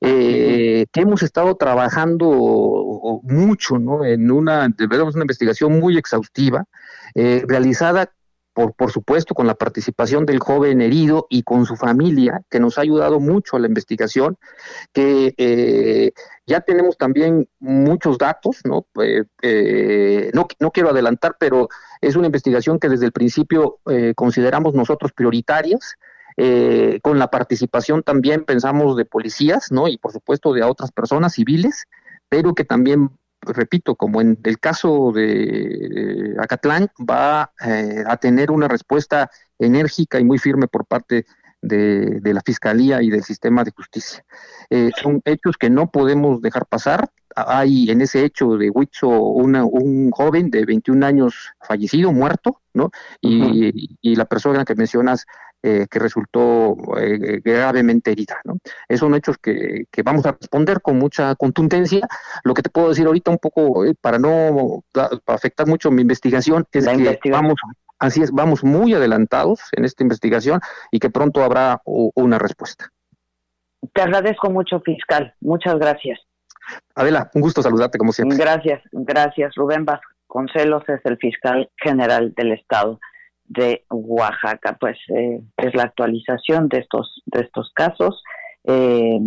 Speaker 10: eh, que hemos estado trabajando mucho, ¿no? En una, una investigación muy exhaustiva, eh, realizada por, por supuesto, con la participación del joven herido y con su familia, que nos ha ayudado mucho a la investigación, que eh, ya tenemos también muchos datos, ¿no? Eh, eh, no, no quiero adelantar, pero es una investigación que desde el principio consideramos nosotros prioritarias. con la participación también pensamos de policías, ¿no? Y por supuesto de otras personas civiles, pero que también repito, como en el caso de Acatlán, va eh, a tener una respuesta enérgica y muy firme por parte de, la Fiscalía y del sistema de justicia. Eh, son hechos que no podemos dejar pasar. Hay en ese hecho de Huitzo un joven de 21 años fallecido, muerto, ¿no? Y, y la persona que mencionas eh, que resultó eh, gravemente herida. ¿no? Esos son hechos que, vamos a responder con mucha contundencia. Lo que te puedo decir ahorita un poco, eh, para no afectar mucho mi investigación, es que vamos, así es, vamos muy adelantados en esta investigación y que pronto habrá una respuesta.
Speaker 2: Te agradezco mucho, fiscal. Muchas gracias.
Speaker 10: Adela, un gusto saludarte como siempre.
Speaker 2: Gracias, gracias. Rubén Vasconcelos es el fiscal general del Estado de Oaxaca. Pues eh, es la actualización de estos, de estos casos, eh,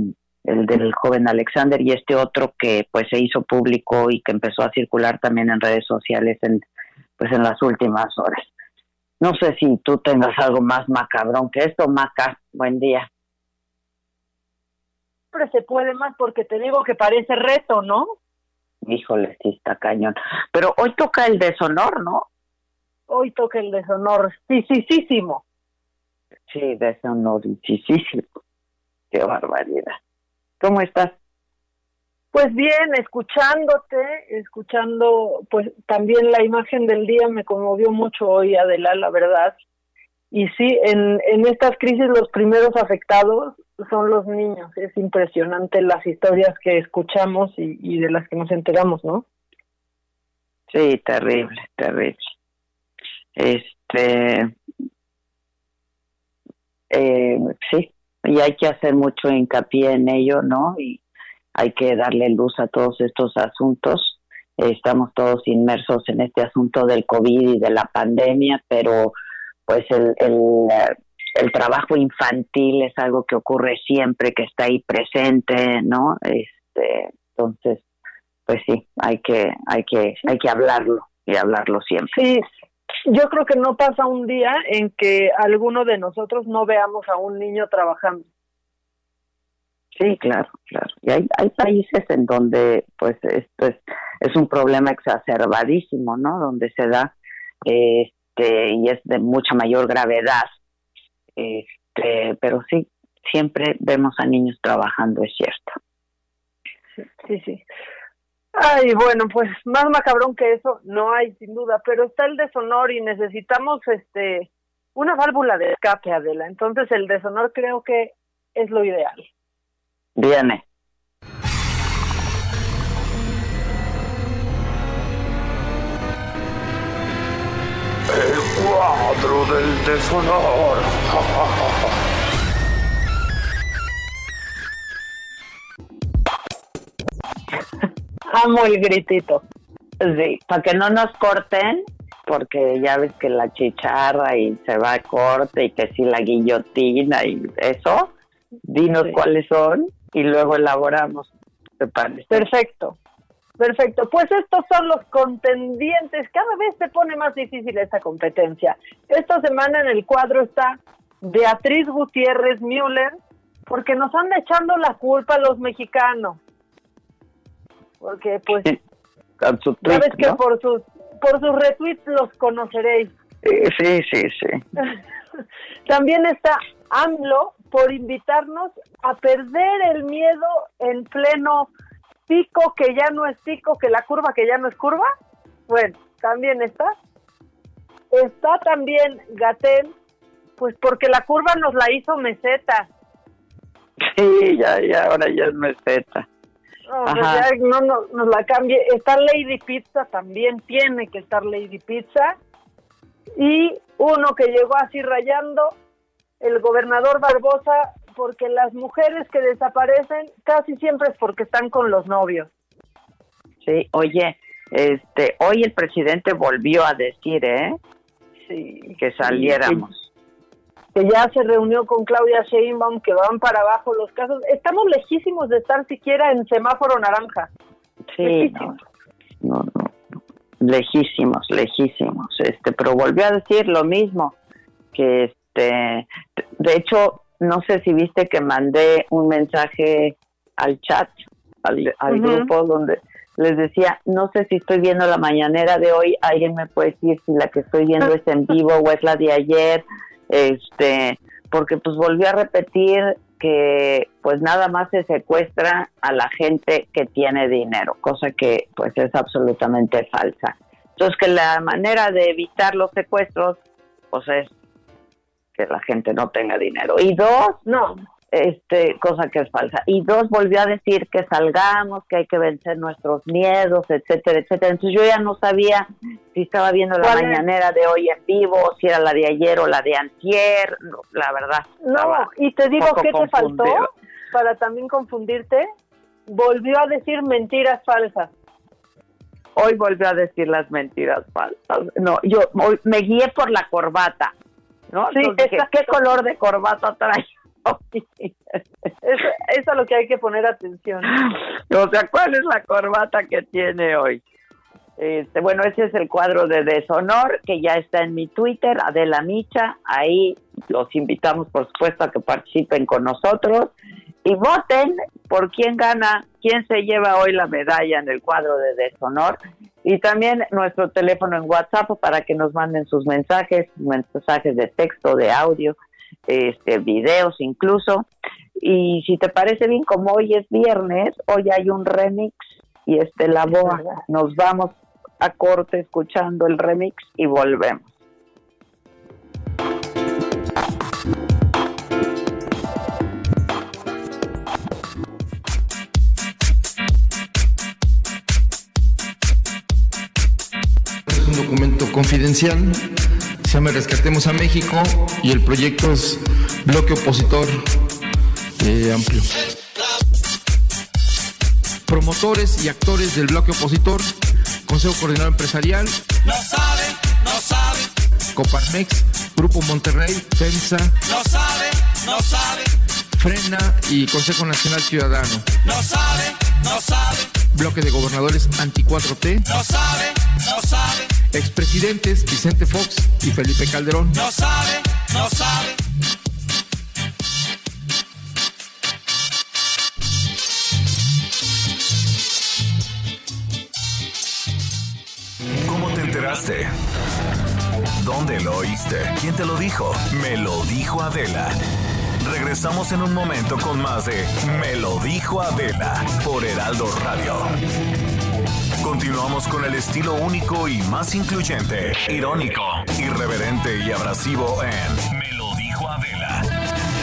Speaker 2: el del joven Alexander y este otro que pues se hizo público y que empezó a circular también en redes sociales en, pues en las últimas horas. No sé si tú tengas algo más macabrón que esto, Maca. Buen día.
Speaker 11: Siempre se puede más porque te digo que parece reto, ¿no?
Speaker 2: Híjole, sí está cañón. Pero hoy toca el deshonor, ¿no?
Speaker 11: Hoy toca el deshonorísimo.
Speaker 2: Sí, deshonorísimo. Qué barbaridad. ¿Cómo estás?
Speaker 11: Pues bien, escuchándote, escuchando, pues también la imagen del día me conmovió mucho hoy, Adela, la verdad. Y sí, en, en estas crisis los primeros afectados son los niños. Es impresionante las historias que escuchamos y, y de las que nos enteramos, ¿no?
Speaker 2: Sí, terrible, terrible. Este, eh, sí, y hay que hacer mucho hincapié en ello, ¿no? Y hay que darle luz a todos estos asuntos. Estamos todos inmersos en este asunto del COVID y de la pandemia, pero pues el, el, el trabajo infantil es algo que ocurre siempre, que está ahí presente, ¿no? Este, entonces, pues sí, hay que, hay que, hay que hablarlo y hablarlo siempre.
Speaker 11: Sí, yo creo que no pasa un día en que alguno de nosotros no veamos a un niño trabajando.
Speaker 2: Sí, claro, claro. Y hay, hay países en donde, pues, esto es, es un problema exacerbadísimo, ¿no? Donde se da este, y es de mucha mayor gravedad. Este, pero sí, siempre vemos a niños trabajando, es cierto.
Speaker 11: Sí, sí. Ay, bueno, pues más macabrón que eso no hay sin duda, pero está el deshonor y necesitamos este una válvula de escape, Adela. Entonces el deshonor creo que es lo ideal.
Speaker 2: Viene.
Speaker 12: El cuadro del deshonor.
Speaker 2: Amo el gritito. Sí, para que no nos corten, porque ya ves que la chicharra y se va a corte y que si la guillotina y eso, dinos cuáles son y luego elaboramos.
Speaker 11: Perfecto. Perfecto, pues estos son los contendientes. Cada vez se pone más difícil esta competencia. Esta semana en el cuadro está Beatriz Gutiérrez Müller, porque nos anda echando la culpa a los mexicanos porque pues sabes que por sus por sus retweets los conoceréis.
Speaker 2: Sí, sí, sí.
Speaker 11: También está AMLO por invitarnos a perder el miedo en pleno pico que ya no es pico, que la curva que ya no es curva. Bueno, también está. Está también Gatel, pues porque la curva nos la hizo meseta.
Speaker 2: Sí, ya, ya, ahora ya es meseta.
Speaker 11: No, pues ya no, no nos la cambie. Está Lady Pizza, también tiene que estar Lady Pizza. Y uno que llegó así rayando, el gobernador Barbosa, porque las mujeres que desaparecen casi siempre es porque están con los novios.
Speaker 2: Sí, oye, este, hoy el presidente volvió a decir, ¿eh?
Speaker 11: Sí.
Speaker 2: Que saliéramos
Speaker 11: que ya se reunió con Claudia Sheinbaum, que van para abajo los casos. Estamos lejísimos de estar siquiera en semáforo naranja.
Speaker 2: Sí, no, no, lejísimos, lejísimos. Este, pero volvió a decir lo mismo, que este, de hecho, no sé si viste que mandé un mensaje al chat, al, grupo donde les decía, no sé si estoy viendo la mañanera de hoy, alguien me puede decir si la que estoy viendo es en vivo o es la de ayer este, porque pues volvió a repetir que pues nada más se secuestra a la gente que tiene dinero, cosa que pues es absolutamente falsa. Entonces que la manera de evitar los secuestros pues es que la gente no tenga dinero. Y dos,
Speaker 11: no,
Speaker 2: este cosa que es falsa. Y dos, volvió a decir que salgamos, que hay que vencer nuestros miedos, etcétera, etcétera. Entonces yo ya no sabía si estaba viendo la mañanera de hoy en vivo, si era la de ayer o la de antier, la verdad.
Speaker 11: No, y te digo que te faltó para también confundirte, volvió a decir mentiras falsas.
Speaker 2: Hoy volvió a decir las mentiras falsas. No, yo hoy me guié por la corbata. ¿no? Sí, ¿qué color de corbata trae?
Speaker 11: Eso, es lo que hay que poner atención.
Speaker 2: O sea, ¿cuál es la corbata que tiene hoy? Este, bueno, ese es el cuadro de Deshonor que ya está en mi Twitter, Adela Micha. Ahí los invitamos, por supuesto, a que participen con nosotros y voten por quién gana, quién se lleva hoy la medalla en el cuadro de Deshonor. Y también nuestro teléfono en WhatsApp para que nos manden sus mensajes, mensajes de texto, de audio este, videos incluso. Y si te parece bien, como hoy es viernes, hoy hay un remix y este la boa. Nos vamos a corte escuchando el remix y volvemos.
Speaker 13: Es un documento confidencial llama Rescatemos a México y el proyecto es Bloque Opositor eh, Amplio. Promotores y actores del bloque opositor, Consejo Coordinador Empresarial,
Speaker 14: no sabe, no sabe,
Speaker 13: Coparmex, Grupo Monterrey, FEMSA,
Speaker 14: no sabe, no sabe,
Speaker 13: Frena y Consejo Nacional Ciudadano,
Speaker 14: no sabe, no sabe,
Speaker 13: Bloque de Gobernadores Anti-4T,
Speaker 14: no sabe, no sabe
Speaker 13: expresidentes Vicente Fox y Felipe Calderón.
Speaker 14: No sabe, no sabe.
Speaker 1: ¿Cómo te escuchaste? ¿Dónde lo oíste? ¿Quién te lo dijo? Me lo dijo Adela. Regresamos en un momento con más de Me lo dijo Adela por Heraldo Radio. Continuamos con el estilo único y más incluyente, irónico, irreverente y abrasivo en Me lo dijo Adela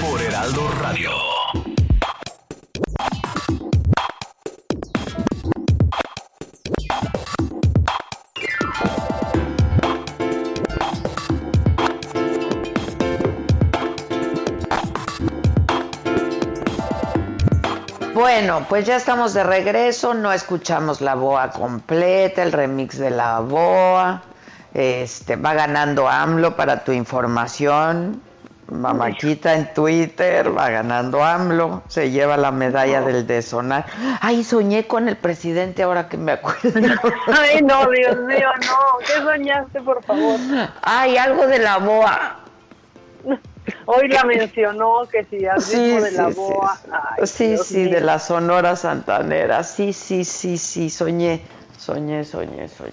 Speaker 1: por Heraldo Radio.
Speaker 5: Bueno, pues ya estamos de regreso, no escuchamos la boa completa, el remix de la boa. Este, va ganando AMLO para tu información. Mamáquita en Twitter, va ganando AMLO, se lleva la medalla del desonar. Ay, soñé con el presidente ahora que me acuerdo.
Speaker 11: Ay, no, Dios mío, no. ¿Qué soñaste, por favor?
Speaker 5: Ay, algo de la boa.
Speaker 11: Hoy la mencionó que si al
Speaker 5: Sí,
Speaker 11: ritmo de la
Speaker 5: sí.
Speaker 11: boa. Ay,
Speaker 5: sí,
Speaker 11: Dios
Speaker 5: sí, de la Sonora Santanera. Sí, sí, sí, sí, soñé, soñé, soñé, soñé.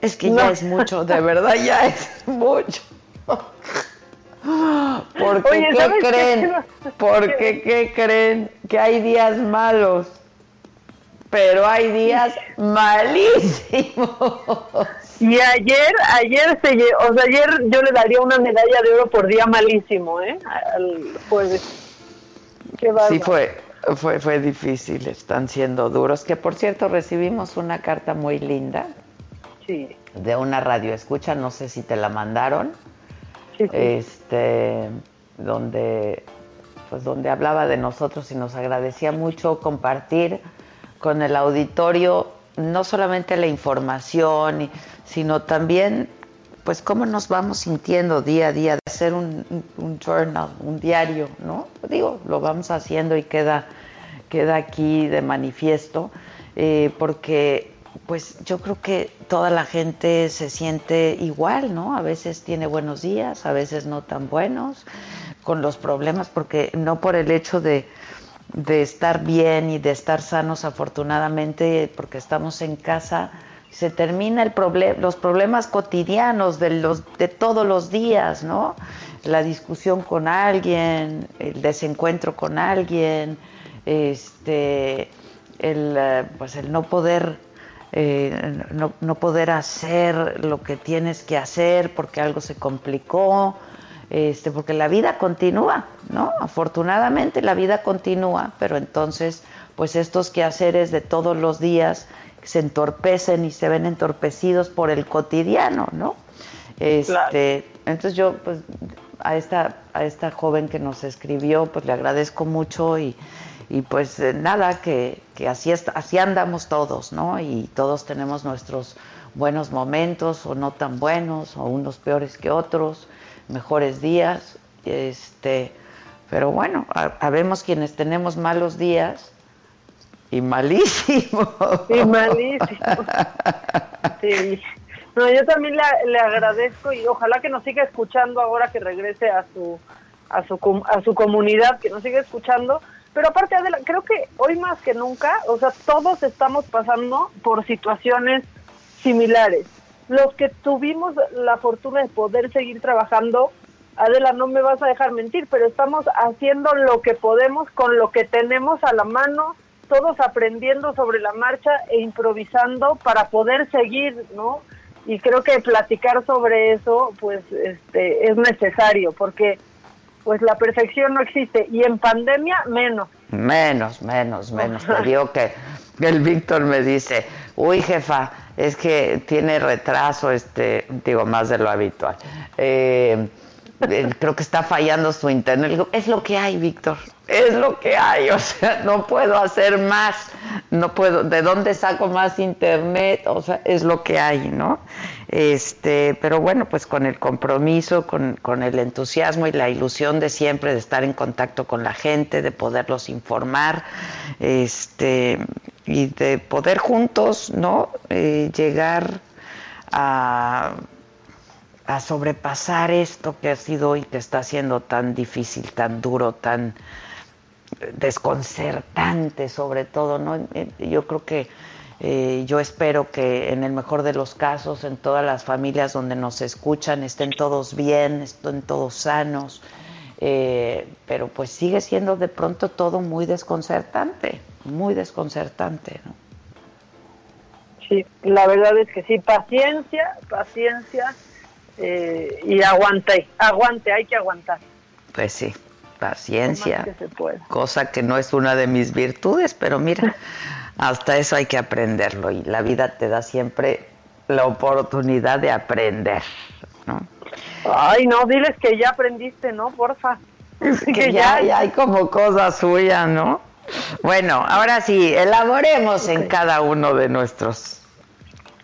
Speaker 5: Es que ya es mucho, de verdad ya es mucho. Porque,
Speaker 11: Oye,
Speaker 5: ¿qué
Speaker 11: ¿sabes qué?
Speaker 5: creen? Porque, ¿qué creen? Que hay días malos, pero hay días malísimos.
Speaker 11: Y ayer, ayer se o sea, ayer yo le daría una medalla de oro por día malísimo, ¿eh? Al jueves. Qué.
Speaker 5: Sí, fue, fue, fue difícil, están siendo duros. Que por cierto, recibimos una carta muy linda
Speaker 11: Sí.
Speaker 5: de una radio escucha, no sé si te la mandaron,
Speaker 11: Sí, sí.
Speaker 5: este, donde, pues donde hablaba de nosotros y nos agradecía mucho compartir con el auditorio no solamente la información, sino también pues cómo nos vamos sintiendo día a día, de hacer un, un- journal, un diario, ¿no? Digo, lo vamos haciendo y queda, queda aquí de manifiesto, eh, porque pues yo creo que toda la gente se siente igual, ¿no? A veces tiene buenos días, a veces no tan buenos, con los problemas, porque no por el hecho de, de estar bien y de estar sanos afortunadamente, porque estamos en casa, se termina el proble- los problemas cotidianos de, los, de todos los días, ¿no? La discusión con alguien, el desencuentro con alguien, este, el, eh, pues el no poder eh, no, no poder hacer lo que tienes que hacer porque algo se complicó, este, porque la vida continúa, ¿no? Afortunadamente la vida continúa, pero entonces, pues estos quehaceres de todos los días se entorpecen y se ven entorpecidos por el cotidiano, ¿no? Este, Entonces yo, pues, a esta, a esta joven que nos escribió, pues le agradezco mucho y, y pues eh, nada, que, que así, es- así andamos todos, ¿no? Y todos tenemos nuestros buenos momentos o no tan buenos, o unos peores que otros, mejores días, este, pero bueno, ha- habemos quienes tenemos malos días y malísimos.
Speaker 11: Y malísimo. Sí. No, yo también le, le agradezco y ojalá que nos siga escuchando ahora que regrese a su a su a su comunidad, que nos siga escuchando. Pero aparte, Adela, creo que hoy más que nunca, o sea, todos estamos pasando por situaciones similares. Los que tuvimos la fortuna de poder seguir trabajando, Adela, no me vas a dejar mentir, pero estamos haciendo lo que podemos con lo que tenemos a la mano, todos aprendiendo sobre la marcha e improvisando para poder seguir, ¿no? Y creo que platicar sobre eso, pues, este, es necesario, porque, pues, la perfección no existe y en pandemia menos.
Speaker 5: Menos, menos, menos. Te digo que el Víctor me dice, uy jefa, es que tiene retraso, este, digo, más de lo habitual. Eh, eh, creo que está fallando su internet. Es lo que hay, Víctor, es lo que hay, o sea, no puedo hacer más, no puedo, ¿de dónde saco más internet? O sea, es lo que hay, ¿no? Este, pero bueno, pues con el compromiso, con, con el entusiasmo y la ilusión de siempre de estar en contacto con la gente, de poderlos informar, este, y de poder juntos, ¿no? Eh, llegar a a sobrepasar esto que ha sido y que está siendo tan difícil, tan duro, tan desconcertante sobre todo, ¿no? Eh, Yo creo que Eh, yo espero que en el mejor de los casos, en todas las familias donde nos escuchan, estén todos bien, estén todos sanos. Eh, pero pues sigue siendo de pronto todo muy desconcertante, muy desconcertante, ¿no?
Speaker 11: Sí, la verdad es que sí, paciencia, paciencia eh, y aguante, aguante, hay que aguantar.
Speaker 5: Pues sí, paciencia,
Speaker 11: que
Speaker 5: cosa que no es una de mis virtudes, pero mira, hasta eso hay que aprenderlo y la vida te da siempre la oportunidad de aprender, ¿no?
Speaker 11: Ay, no, diles que ya aprendiste, ¿no? Porfa.
Speaker 5: que ya, ya hay como cosa suya, ¿no? Bueno, ahora sí, elaboremos en cada uno de nuestros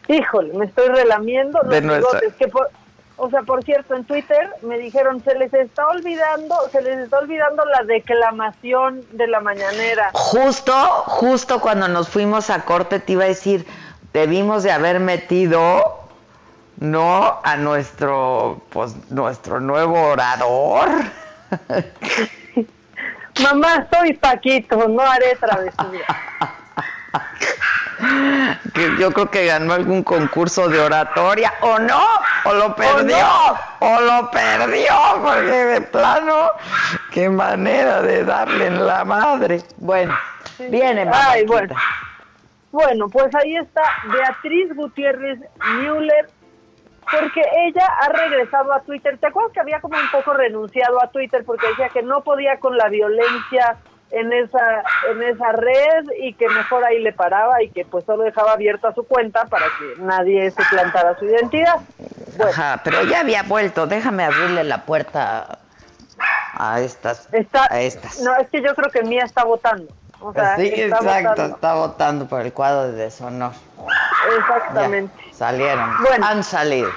Speaker 11: Híjole, me estoy relamiendo los
Speaker 5: De nuestra-
Speaker 11: bigotes, que por- o sea, por cierto, en Twitter me dijeron, se les está olvidando, se les está olvidando la declamación de la mañanera.
Speaker 5: Justo, justo cuando nos fuimos a corte te iba a decir, debimos de haber metido, ¿no? A nuestro, pues, nuestro nuevo orador.
Speaker 11: Mamá, soy Paquito, no haré travesura.
Speaker 5: que yo creo que ganó algún concurso de oratoria, o no, o lo perdió, o lo perdió, porque de plano, qué manera de darle en la madre. Bueno, viene,
Speaker 11: Ay, bueno. Bueno, pues ahí está Beatriz Gutiérrez Müller, porque ella ha regresado a Twitter. ¿Te acuerdas que había como un poco renunciado a Twitter porque decía que no podía con la violencia en esa en esa red y que mejor ahí le paraba y que pues solo dejaba abierta su cuenta para que nadie se plantara su identidad?
Speaker 5: Ajá, pero ya había vuelto, déjame abrirle la puerta a estas.
Speaker 11: Está,
Speaker 5: a estas.
Speaker 11: No, es que yo creo que Mía está votando. O sea,
Speaker 5: sí,
Speaker 11: está
Speaker 5: exacto,
Speaker 11: votando.
Speaker 5: está votando por el cuadro de deshonor.
Speaker 11: Exactamente.
Speaker 5: Ya, salieron,
Speaker 11: Bueno.
Speaker 5: han salido.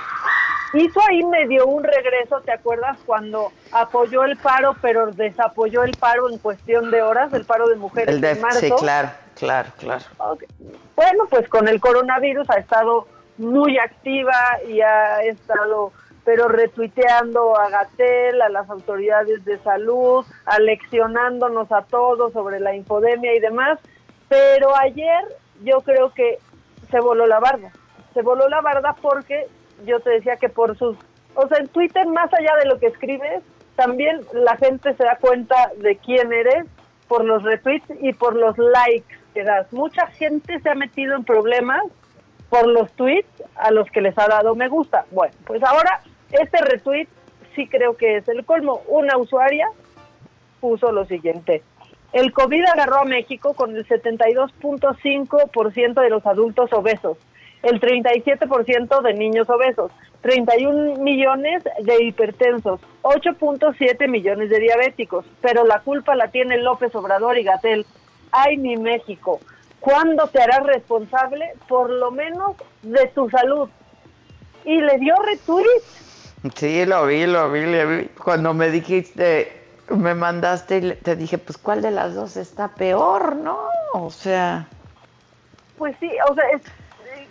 Speaker 11: Hizo ahí medio un regreso, ¿te acuerdas? Cuando apoyó el paro, pero desapoyó el paro en cuestión de horas, el paro de mujeres
Speaker 5: El de,
Speaker 11: en marzo.
Speaker 5: sí, claro, claro, claro.
Speaker 11: Bueno, pues con el coronavirus ha estado muy activa y ha estado, pero retuiteando a Gatel, a las autoridades de salud, aleccionándonos a todos sobre la infodemia y demás. Pero ayer yo creo que se voló la barda. Se voló la barda porque yo te decía que por sus... O sea, en Twitter, más allá de lo que escribes, también la gente se da cuenta de quién eres por los retweets y por los likes que das. Mucha gente se ha metido en problemas por los tweets a los que les ha dado me gusta. Bueno, pues ahora este retweet sí creo que es el colmo. Una usuaria puso lo siguiente. El COVID agarró a México con el 72.5% de los adultos obesos, el 37% de niños obesos, 31 millones de hipertensos, 8.7 millones de diabéticos, pero la culpa la tiene López Obrador y Gatel. Ay, mi México, ¿cuándo te harás responsable por lo menos de tu salud? Y le dio retweet.
Speaker 5: Sí, lo vi, lo vi, lo vi. Cuando me dijiste, me mandaste, y te dije, pues, ¿cuál de las dos está peor, no? O sea,
Speaker 11: Pues sí, o sea, es-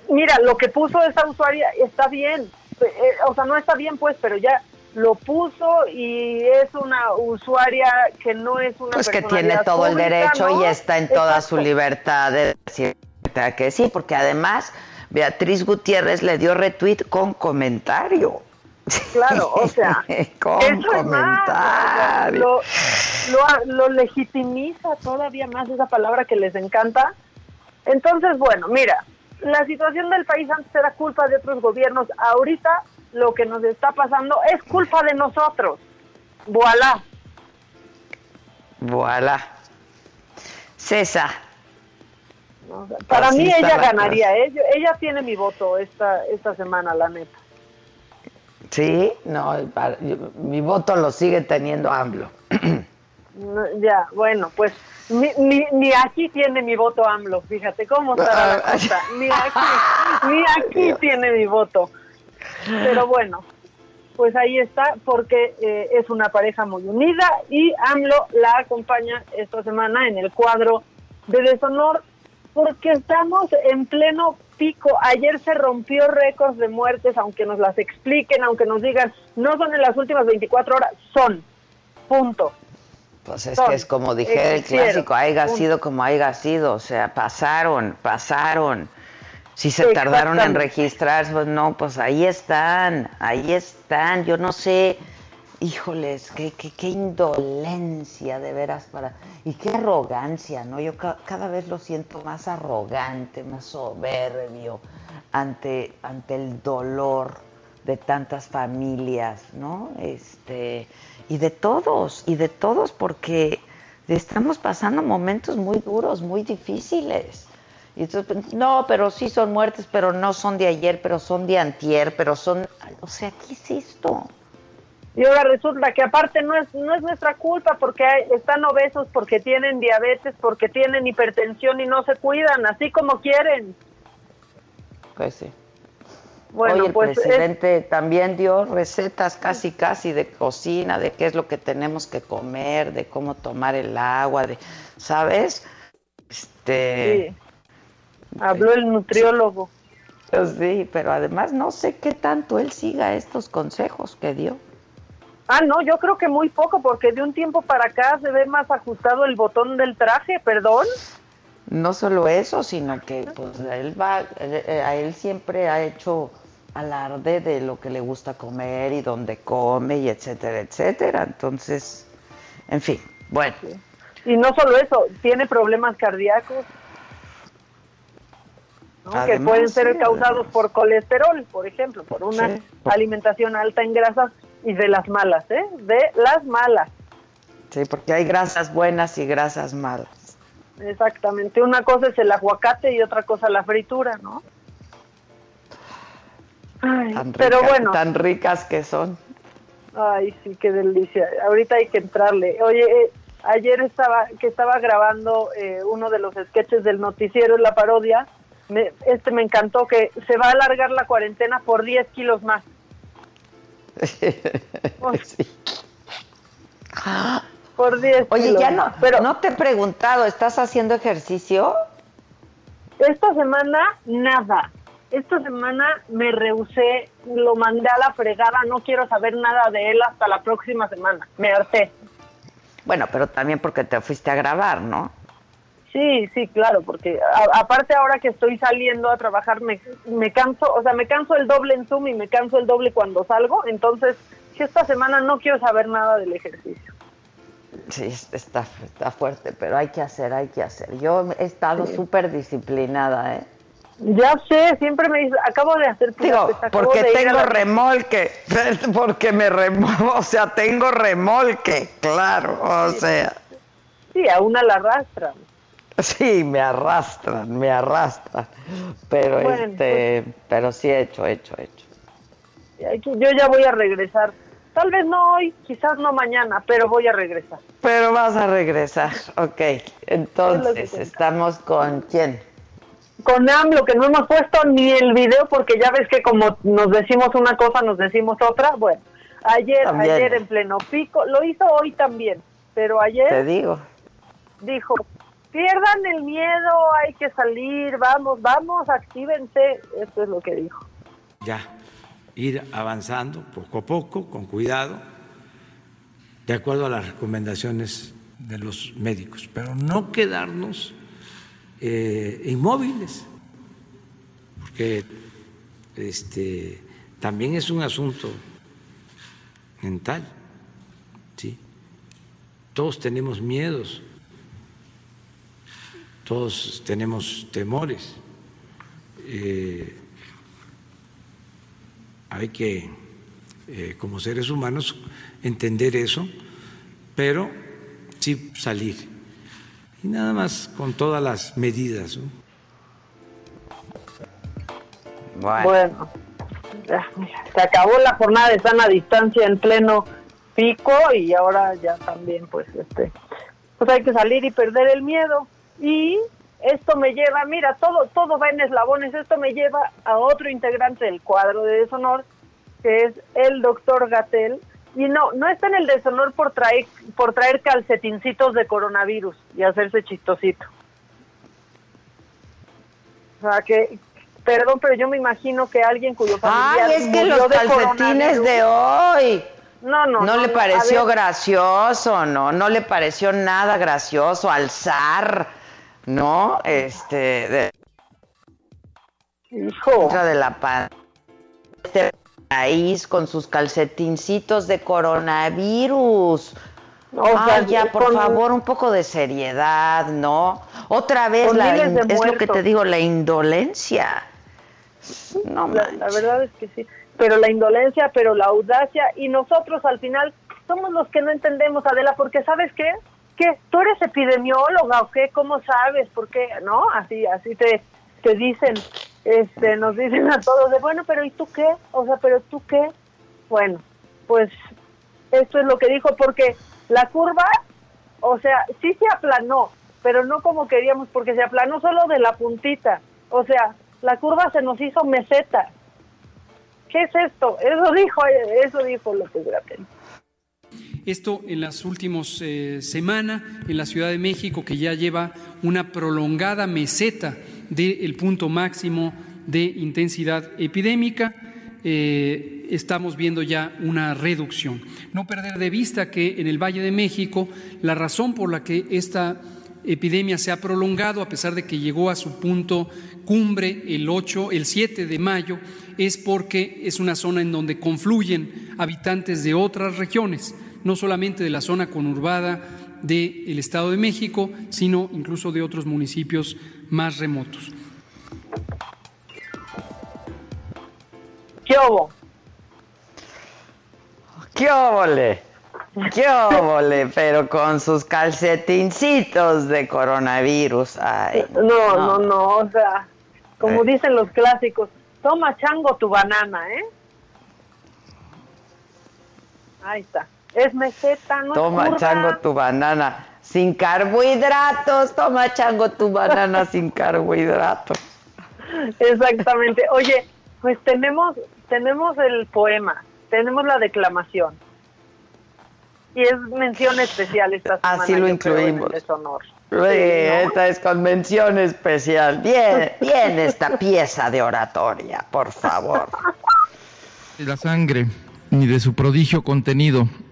Speaker 11: mira, lo que puso esa usuaria está bien, eh, o sea, no está bien pues, pero ya lo puso y es una usuaria que no es una
Speaker 5: pues que tiene todo el derecho
Speaker 11: ¿no?
Speaker 5: y está en toda
Speaker 11: Exacto.
Speaker 5: su libertad de decir que sí, porque además Beatriz Gutiérrez le dio retweet con comentario.
Speaker 11: Claro, o sea,
Speaker 5: con
Speaker 11: eso es más,
Speaker 5: comentario.
Speaker 11: lo, lo legitimiza todavía más esa palabra que les encanta. Entonces, bueno, mira, la situación del país antes era culpa de otros gobiernos, ahorita lo que nos está pasando es culpa de nosotros. Voilà.
Speaker 5: Voilà. César.
Speaker 11: Para
Speaker 5: Así
Speaker 11: mí ella
Speaker 5: la
Speaker 11: ganaría, ¿eh? Ella tiene mi voto esta esta semana, la neta.
Speaker 5: Sí, no, para- yo- mi voto lo sigue teniendo AMLO.
Speaker 11: No, ya, bueno, pues ni, ni, ni aquí tiene mi voto AMLO, fíjate cómo está la cosa. Ni aquí, ni aquí tiene mi voto. Pero bueno, pues ahí está, porque eh, es una pareja muy unida y AMLO la acompaña esta semana en el cuadro de deshonor, porque estamos en pleno pico. Ayer se rompió récords de muertes, aunque nos las expliquen, aunque nos digan, no son en las últimas 24 horas, son. Punto.
Speaker 5: Pues es
Speaker 11: Son,
Speaker 5: que es como dijera el clásico, haya sido como haya sido, o sea, pasaron, pasaron. Si se tardaron en registrarse, pues no, pues ahí están, ahí están. Yo no sé, híjoles, qué, qué, qué indolencia de veras para... Y qué arrogancia, ¿no? Yo cada vez lo siento más arrogante, más soberbio ante, ante el dolor de tantas familias, ¿no? Este, y de todos, y de todos, porque estamos pasando momentos muy duros, muy difíciles. Y entonces, no, pero sí son muertes, pero no son de ayer, pero son de antier, pero son, o sea, ¿qué es esto?
Speaker 11: Y ahora resulta que aparte no es, no es nuestra culpa porque están obesos, porque tienen diabetes, porque tienen hipertensión y no se cuidan, así como quieren.
Speaker 5: Pues sí. Bueno, el pues presidente también dio recetas casi casi de cocina, de qué es lo que tenemos que comer, de cómo tomar el agua, de, ¿sabes?
Speaker 11: Este sí. Habló el nutriólogo.
Speaker 5: Pues sí, pero además no sé qué tanto él siga estos consejos que dio.
Speaker 11: Ah, no, yo creo que muy poco, porque de un tiempo para acá se ve más ajustado el botón del traje, perdón.
Speaker 5: No solo eso, sino que pues él va, eh, a él siempre ha hecho alarde de lo que le gusta comer y dónde come y etcétera, etcétera. Entonces, en fin, bueno.
Speaker 11: Y no solo eso, tiene problemas cardíacos que pueden ser causados por colesterol, por ejemplo, por una alimentación alta en grasas y de las malas, ¿eh? De las malas.
Speaker 5: Sí, porque hay grasas buenas y grasas malas.
Speaker 11: Exactamente, una cosa es el aguacate y otra cosa la fritura, ¿no? pero bueno.
Speaker 5: Tan ricas que son.
Speaker 11: Ay, sí, qué delicia. Ahorita hay que entrarle. Oye, eh, ayer estaba que estaba grabando eh, uno de los sketches del noticiero en la parodia. este me encantó que se va a alargar la cuarentena por 10 kilos más. Por 10
Speaker 5: Oye, ya no, pero no te he preguntado, ¿estás haciendo ejercicio?
Speaker 11: Esta semana nada. Esta semana me rehusé, lo mandé a la fregada, no quiero saber nada de él hasta la próxima semana. Me harté.
Speaker 5: Bueno, pero también porque te fuiste a grabar, ¿no?
Speaker 11: Sí, sí, claro, porque aparte ahora que estoy saliendo a trabajar me, me canso, o sea, me canso el doble en Zoom y me canso el doble cuando salgo, entonces esta semana no quiero saber nada del ejercicio.
Speaker 5: Sí, está, está fuerte, pero hay que hacer, hay que hacer. Yo he estado súper disciplinada, ¿eh?
Speaker 11: Ya sé, siempre me dice, acabo de hacer
Speaker 5: Digo, porque tengo remolque, porque me remolque, o sea, tengo remolque, claro, o sea.
Speaker 11: Sí, a una la arrastran.
Speaker 5: Sí, me arrastran, me arrastran, pero este, pues pero sí he hecho, he hecho, he hecho.
Speaker 11: Yo ya voy a regresar Tal vez no hoy, quizás no mañana, pero voy a regresar.
Speaker 5: Pero vas a regresar, ok. Entonces, ¿estamos con quién?
Speaker 11: Con AMLO, que no hemos puesto ni el video porque ya ves que como nos decimos una cosa, nos decimos otra. Bueno, ayer, ayer en pleno pico, lo hizo hoy también, pero ayer...
Speaker 5: Te digo.
Speaker 11: Dijo, pierdan el miedo, hay que salir, vamos, vamos, actívense. Esto es lo que dijo.
Speaker 15: Ya, ir avanzando poco a poco, con cuidado, de acuerdo a las recomendaciones de los médicos, pero no quedarnos eh, inmóviles, porque este, también es un asunto mental, ¿sí? Todos tenemos miedos, todos tenemos temores. Eh, hay que, eh, como seres humanos, entender eso, pero sí salir. Y nada más con todas las medidas.
Speaker 11: Bueno, se acabó la jornada de sana distancia en pleno pico y ahora ya también pues este pues hay que salir y perder el miedo y esto me lleva, mira, todo, todo va en eslabones, esto me lleva a otro integrante del cuadro de deshonor, que es el doctor Gatel, y no, no está en el deshonor por traer, por traer calcetincitos de coronavirus y hacerse chistosito. O sea que, perdón, pero yo me imagino que alguien cuyo familiar
Speaker 5: Ay, es que los calcetines de hoy.
Speaker 11: No, no,
Speaker 5: no, le pareció gracioso, no, no le pareció nada gracioso alzar ¿no? Este.
Speaker 11: Hijo.
Speaker 5: de la paz. Este país con sus calcetincitos de coronavirus.
Speaker 11: O sea,
Speaker 5: Ay, ya, por
Speaker 11: con-
Speaker 5: favor, un poco de seriedad, ¿no? Otra vez, la es lo que te digo, la indolencia. No
Speaker 11: la, la verdad es que sí. Pero la indolencia, pero la audacia y nosotros al final somos los que no entendemos, Adela, porque ¿sabes qué? ¿Qué? ¿Tú eres epidemióloga o qué? ¿Cómo sabes? ¿Por qué? ¿No? Así así te, te dicen, este nos dicen a todos de, bueno, pero ¿y tú qué? O sea, ¿pero tú qué? Bueno, pues esto es lo que dijo, porque la curva, o sea, sí se aplanó, pero no como queríamos, porque se aplanó solo de la puntita. O sea, la curva se nos hizo meseta. ¿Qué es esto? Eso dijo, eso dijo López Gatell.
Speaker 16: Esto en las últimas eh, semanas en la Ciudad de México, que ya lleva una prolongada meseta del punto máximo de intensidad epidémica, eh, estamos viendo ya una reducción. No perder de vista que en el Valle de México la razón por la que esta epidemia se ha prolongado, a pesar de que llegó a su punto cumbre el 8, el 7 de mayo, es porque es una zona en donde confluyen habitantes de otras regiones, no solamente de la zona conurbada del Estado de México, sino incluso de otros municipios más remotos.
Speaker 11: ¿Qué hubo?
Speaker 5: ¡Qué óvole! ¡Qué óvole! Pero con sus calcetincitos de coronavirus. Ay,
Speaker 11: No, no, no, o sea, como
Speaker 5: Eh.
Speaker 11: dicen los clásicos, toma chango tu banana, ¿eh? Ahí está. Es meseta, no es
Speaker 5: Toma
Speaker 11: curva.
Speaker 5: chango tu banana sin carbohidratos. Toma chango tu banana sin carbohidratos.
Speaker 11: Exactamente. Oye, pues tenemos tenemos el poema, tenemos la declamación. Y es mención especial esta semana.
Speaker 5: Así lo incluimos. Sí,
Speaker 11: ¿no?
Speaker 5: esta es convención especial. Bien, bien esta pieza de oratoria, por favor.
Speaker 13: de la sangre, ni de su prodigio contenido, ni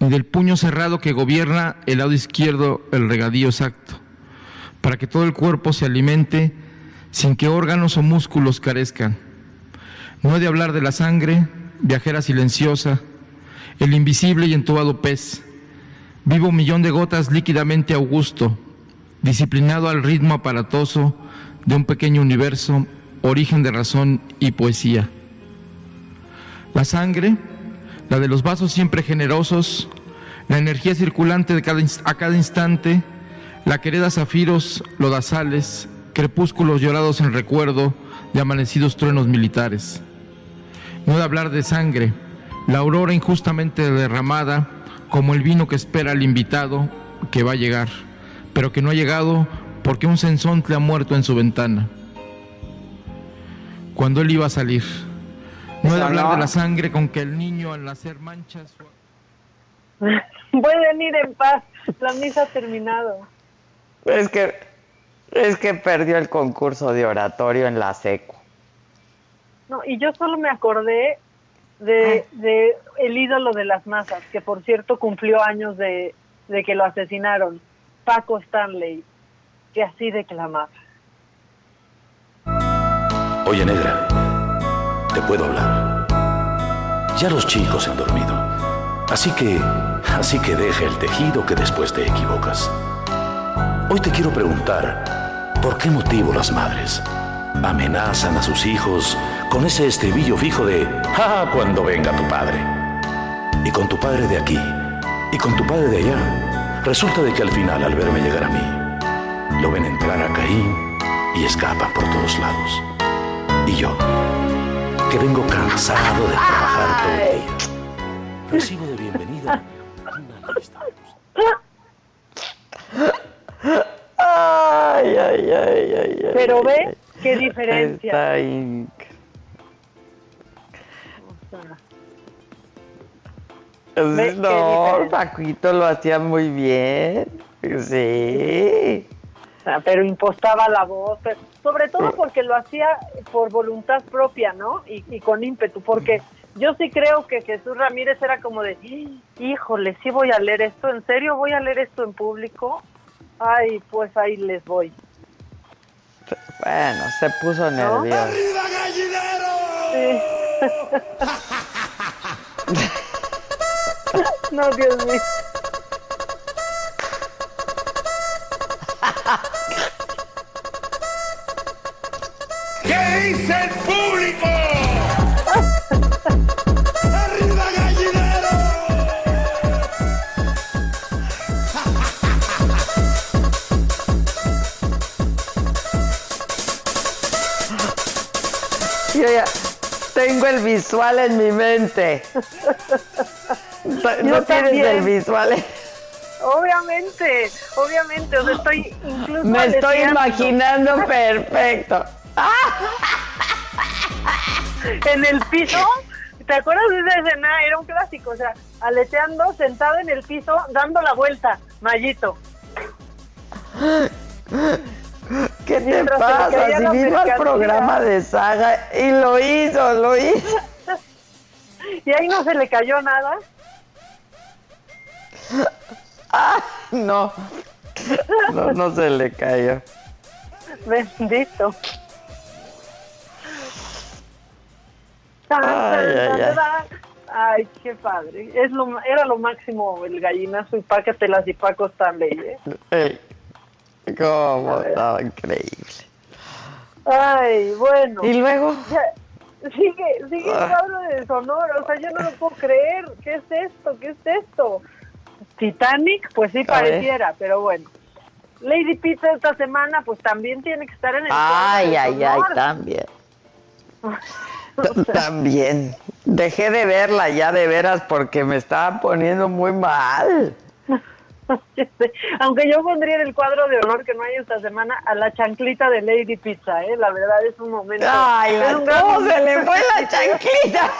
Speaker 13: del puño cerrado que gobierna el lado izquierdo el regadío exacto, para que todo el cuerpo se alimente sin que órganos o músculos carezcan. No he de hablar de la sangre, viajera silenciosa, el invisible y entubado pez, vivo millón de gotas líquidamente augusto, disciplinado al ritmo aparatoso de un pequeño universo, origen de razón y poesía. La sangre, la de los vasos siempre generosos, la energía circulante de a cada instante, la que hereda zafiros, lodazales, crepúsculos llorados en recuerdo de amanecidos truenos militares. No de hablar de sangre, la aurora injustamente derramada, como el vino que espera al invitado que va a llegar, pero que no ha llegado porque un sensontle ha muerto en su ventana. Cuando él iba a salir, no he de hablar
Speaker 11: no.
Speaker 13: de la sangre con que el niño al nacer mancha su...
Speaker 11: Pueden ir en paz. La misa ha terminado.
Speaker 5: Es que, es que perdió el concurso de oratorio en la seco.
Speaker 11: No, y yo solo me acordé de, de el ídolo de las masas, que por cierto cumplió años de, de que lo asesinaron, Paco Stanley, que así declamaba.
Speaker 17: Oye, negra, te puedo hablar. Ya los chicos han dormido. Así que, así que deja el tejido que después te equivocas. Hoy te quiero preguntar, ¿por qué motivo las madres amenazan a sus hijos con ese estribillo fijo de, ah, cuando venga tu padre? Y con tu padre de aquí, y con tu padre de allá, resulta de que al final, al verme llegar a mí, lo ven entrar a Caín y escapan por todos lados. Y yo, que vengo cansado de trabajar todo el día, recibo de bienvenida una lista
Speaker 5: Ay, ay, ay, ay, ay.
Speaker 11: Pero ve qué diferencia.
Speaker 5: Está inc- No. Paquito lo hacía muy bien. Sí.
Speaker 11: Ah, pero impostaba la voz, pero- sobre todo porque lo hacía por voluntad propia, ¿no? Y, y con ímpetu, porque yo sí creo que Jesús Ramírez era como de, híjole, sí voy a leer esto, ¿en serio voy a leer esto en público? Ay, pues ahí les voy.
Speaker 5: Bueno, se puso nervioso.
Speaker 11: no, Dios mío.
Speaker 5: Tengo el visual en mi mente. No tienes el visual. en-
Speaker 11: Obviamente, obviamente, o sea, estoy incluso
Speaker 5: Me estoy imaginando perfecto.
Speaker 11: en el piso. ¿Te acuerdas de esa escena? Era un clásico, o sea, aleteando, sentado en el piso, dando la vuelta, Mayito.
Speaker 5: ¿Qué te
Speaker 11: Mientras
Speaker 5: pasa? Si vino al programa de saga y lo hizo, lo hizo.
Speaker 11: Y ahí no se le cayó nada.
Speaker 5: Ah, no. No, no se le cayó.
Speaker 11: Bendito.
Speaker 5: Ay, ay, ay.
Speaker 11: Ay, qué padre. Es lo, era lo máximo el gallinazo y pácatelas y Paco Stanley, ¿eh?
Speaker 5: Cómo estaba increíble.
Speaker 11: Ay, bueno.
Speaker 5: ¿Y luego?
Speaker 11: Ya, sigue, sigue el
Speaker 5: Ah.
Speaker 11: cuadro de Sonora, o sea, yo no lo puedo creer. ¿Qué es esto? ¿Qué es esto? Titanic, pues sí
Speaker 5: A ver.
Speaker 11: pareciera, pero bueno. Lady Pizza esta semana, pues también tiene que estar en el
Speaker 5: Ay, ay, ay, también. También. Dejé de verla ya de veras porque me estaba poniendo muy mal.
Speaker 11: Aunque yo pondría en el cuadro de honor que no hay esta semana a la chanclita de Lady Pizza, ¿eh? La verdad es un momento.
Speaker 5: Ay,
Speaker 11: es
Speaker 5: la-
Speaker 11: un gran
Speaker 5: ¿cómo se le fue la chanclita?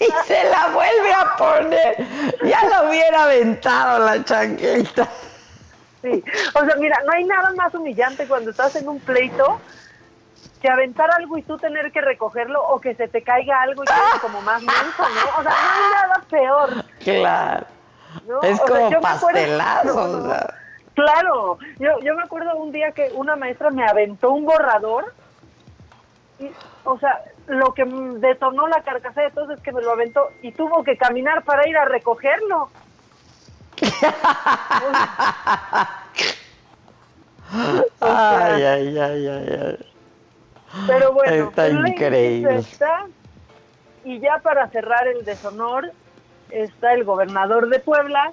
Speaker 5: Y se la vuelve a poner. Ya la hubiera aventado la chanclita.
Speaker 11: Sí, o sea, mira, no hay nada más humillante cuando estás en un pleito que aventar algo y tú tener que recogerlo o que se te caiga algo y quedes como más menso, ¿no? O sea, no hay nada peor.
Speaker 5: Claro.
Speaker 11: ¿No?
Speaker 5: Es
Speaker 11: O sea,
Speaker 5: como
Speaker 11: yo me acuerdo-
Speaker 5: pastelazo.
Speaker 11: no,
Speaker 5: o
Speaker 11: no.
Speaker 5: sea.
Speaker 11: Claro, yo, yo me acuerdo un día que una maestra me aventó un borrador y, o sea, lo que detonó la carcajada de todos es que me lo aventó y tuvo que caminar para ir a recogerlo.
Speaker 5: Ay, ay, ay, ay, ay.
Speaker 11: Pero bueno,
Speaker 5: Está increíble.
Speaker 11: Está. y ya para cerrar el deshonor está el gobernador de Puebla,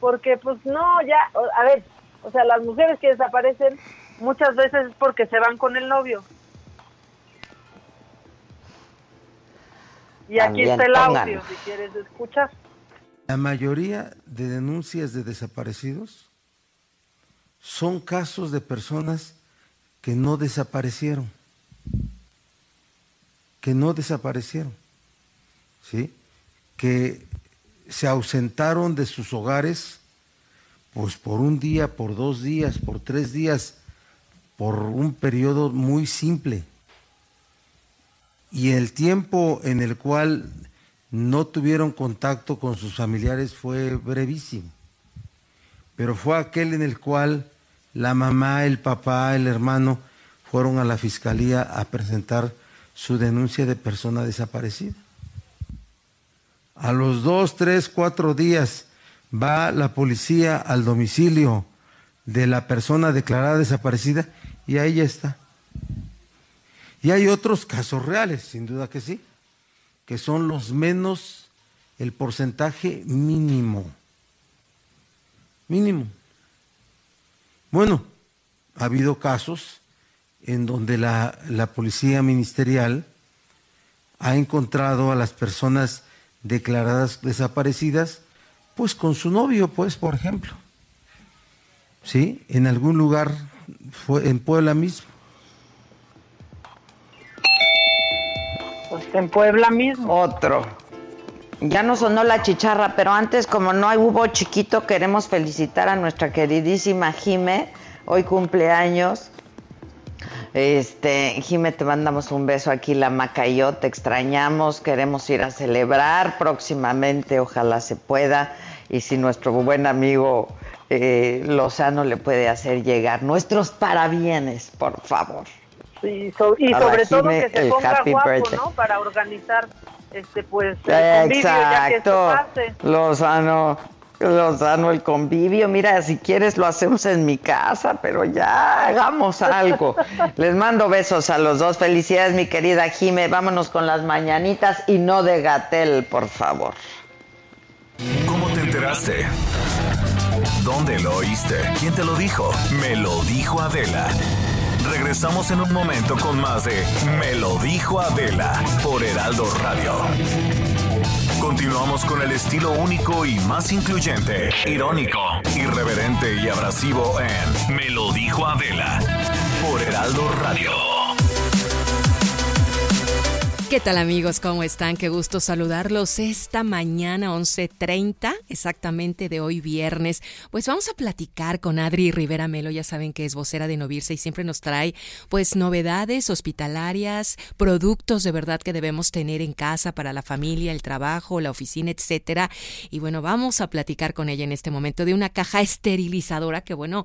Speaker 11: porque pues no, ya, a ver, o sea, las mujeres que desaparecen muchas veces es porque se van con el novio. Y aquí
Speaker 18: También,
Speaker 11: está el audio, si quieres escuchar.
Speaker 18: La mayoría de denuncias de desaparecidos son casos de personas que no desaparecieron, que no desaparecieron, ¿sí? Que se ausentaron de sus hogares, pues por un día, por dos días, por tres días, por un periodo muy simple. Y el tiempo en el cual no tuvieron contacto con sus familiares fue brevísimo, pero fue aquel en el cual la mamá, el papá, el hermano fueron a la fiscalía a presentar su denuncia de persona desaparecida. A los dos, tres, cuatro días va la policía al domicilio de la persona declarada desaparecida y ahí ya está. Y hay otros casos reales, sin duda que sí, que son los menos, el porcentaje mínimo. Mínimo. Bueno, ha habido casos en donde la, la policía ministerial ha encontrado a las personas declaradas desaparecidas, pues con su novio, pues, por ejemplo. ¿Sí? En algún lugar, fue en Puebla mismo.
Speaker 11: Pues en Puebla mismo.
Speaker 5: Otro. Ya no sonó la chicharra, pero antes, como no hay- hubo chiquito, queremos felicitar a nuestra queridísima Jime. Hoy cumpleaños. Este, Jime, te mandamos un beso aquí, la Maca y yo, te extrañamos, queremos ir a celebrar próximamente, ojalá se pueda. Y si nuestro buen amigo eh, Lozano le puede hacer llegar nuestros parabienes, por favor.
Speaker 11: Sí, y sobre todo que se ponga guapo, ¿no? Para organizar este pues el convivio ya que esto pase.
Speaker 5: Lozano, Lozano, el convivio, mira, si quieres lo hacemos en mi casa, pero ya hagamos algo. Les mando besos a los dos. Felicidades, mi querida Jime. Vámonos con las mañanitas y no de Gatel, por favor.
Speaker 1: ¿Cómo te enteraste? ¿Dónde lo oíste? ¿Quién te lo dijo? Me lo dijo Adela. Regresamos en un momento con más de Me lo dijo Adela por Heraldo Radio. Continuamos con el estilo único y más incluyente, irónico, irreverente y abrasivo en Me lo dijo Adela por Heraldo Radio.
Speaker 19: ¿Qué tal amigos? ¿Cómo están? Qué gusto saludarlos esta mañana 11.30, exactamente de hoy viernes. Pues vamos a platicar con Adri Rivera Melo, ya saben que es vocera de Novirse y siempre nos trae pues novedades hospitalarias, productos de verdad que debemos tener en casa para la familia, el trabajo, la oficina, etcétera. Y bueno, vamos a platicar con ella en este momento de una caja esterilizadora que bueno,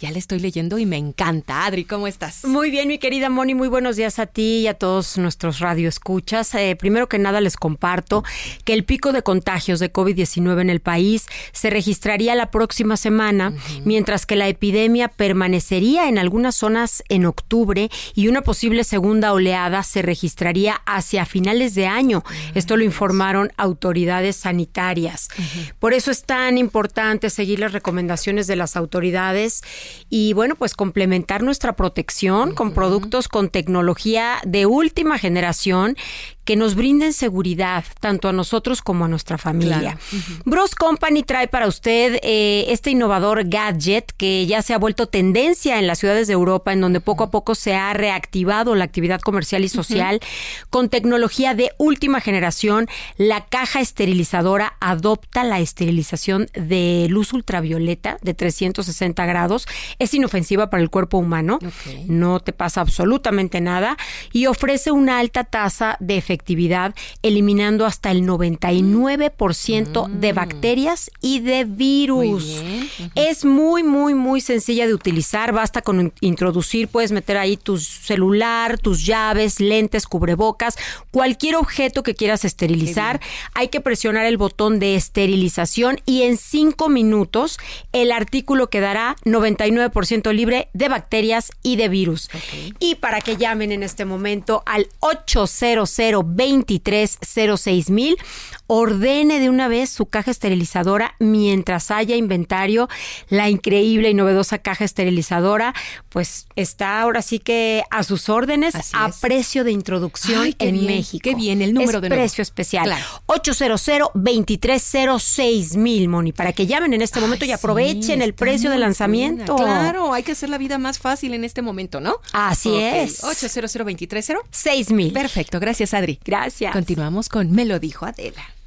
Speaker 19: ya le estoy leyendo y me encanta. Adri, ¿cómo estás?
Speaker 20: Muy bien, mi querida Moni, muy buenos días a ti y a todos nuestros radios escuchas. Eh, primero que nada les comparto que el pico de contagios de COVID-19 en el país se registraría la próxima semana, mientras que la epidemia permanecería en algunas zonas en octubre y una posible segunda oleada se registraría hacia finales de año. Esto lo informaron autoridades sanitarias. Por eso es tan importante seguir las recomendaciones de las autoridades y bueno, pues complementar nuestra protección con productos con tecnología de última generación down que nos brinden seguridad tanto a nosotros como a nuestra familia. Bros Company trae para usted eh, este innovador gadget que ya se ha vuelto tendencia en las ciudades de Europa, en donde poco a poco se ha reactivado la actividad comercial y social con tecnología de última generación. La caja esterilizadora adopta la esterilización de luz ultravioleta de 360 grados. Es inofensiva para el cuerpo humano, no te pasa absolutamente nada y ofrece una alta tasa de efectividad, eliminando hasta el 99% de mm. bacterias y de virus. Es muy, muy, muy sencilla de utilizar. Basta con introducir, puedes meter ahí tu celular, tus llaves, lentes, cubrebocas, cualquier objeto que quieras esterilizar. Hay que presionar el botón de esterilización y en cinco minutos el artículo quedará 99% libre de bacterias y de virus. Y para que llamen en este momento al 800 2306 mil. Ordene de una vez su caja esterilizadora mientras haya inventario. La increíble y novedosa caja esterilizadora, pues está ahora sí que a sus órdenes a precio de introducción en México.
Speaker 19: Qué bien, el número
Speaker 20: es
Speaker 19: de
Speaker 20: precio especial. Claro. 800 2306 mil, Moni, para que llamen en este momento y aprovechen el precio de lanzamiento.
Speaker 19: Claro, hay que hacer la vida más fácil en este momento, ¿no?
Speaker 20: Así es.
Speaker 19: 800 2306
Speaker 20: 6 mil.
Speaker 19: Perfecto, Gracias, Adri.
Speaker 20: Gracias.
Speaker 19: Continuamos con Me lo dijo Adela.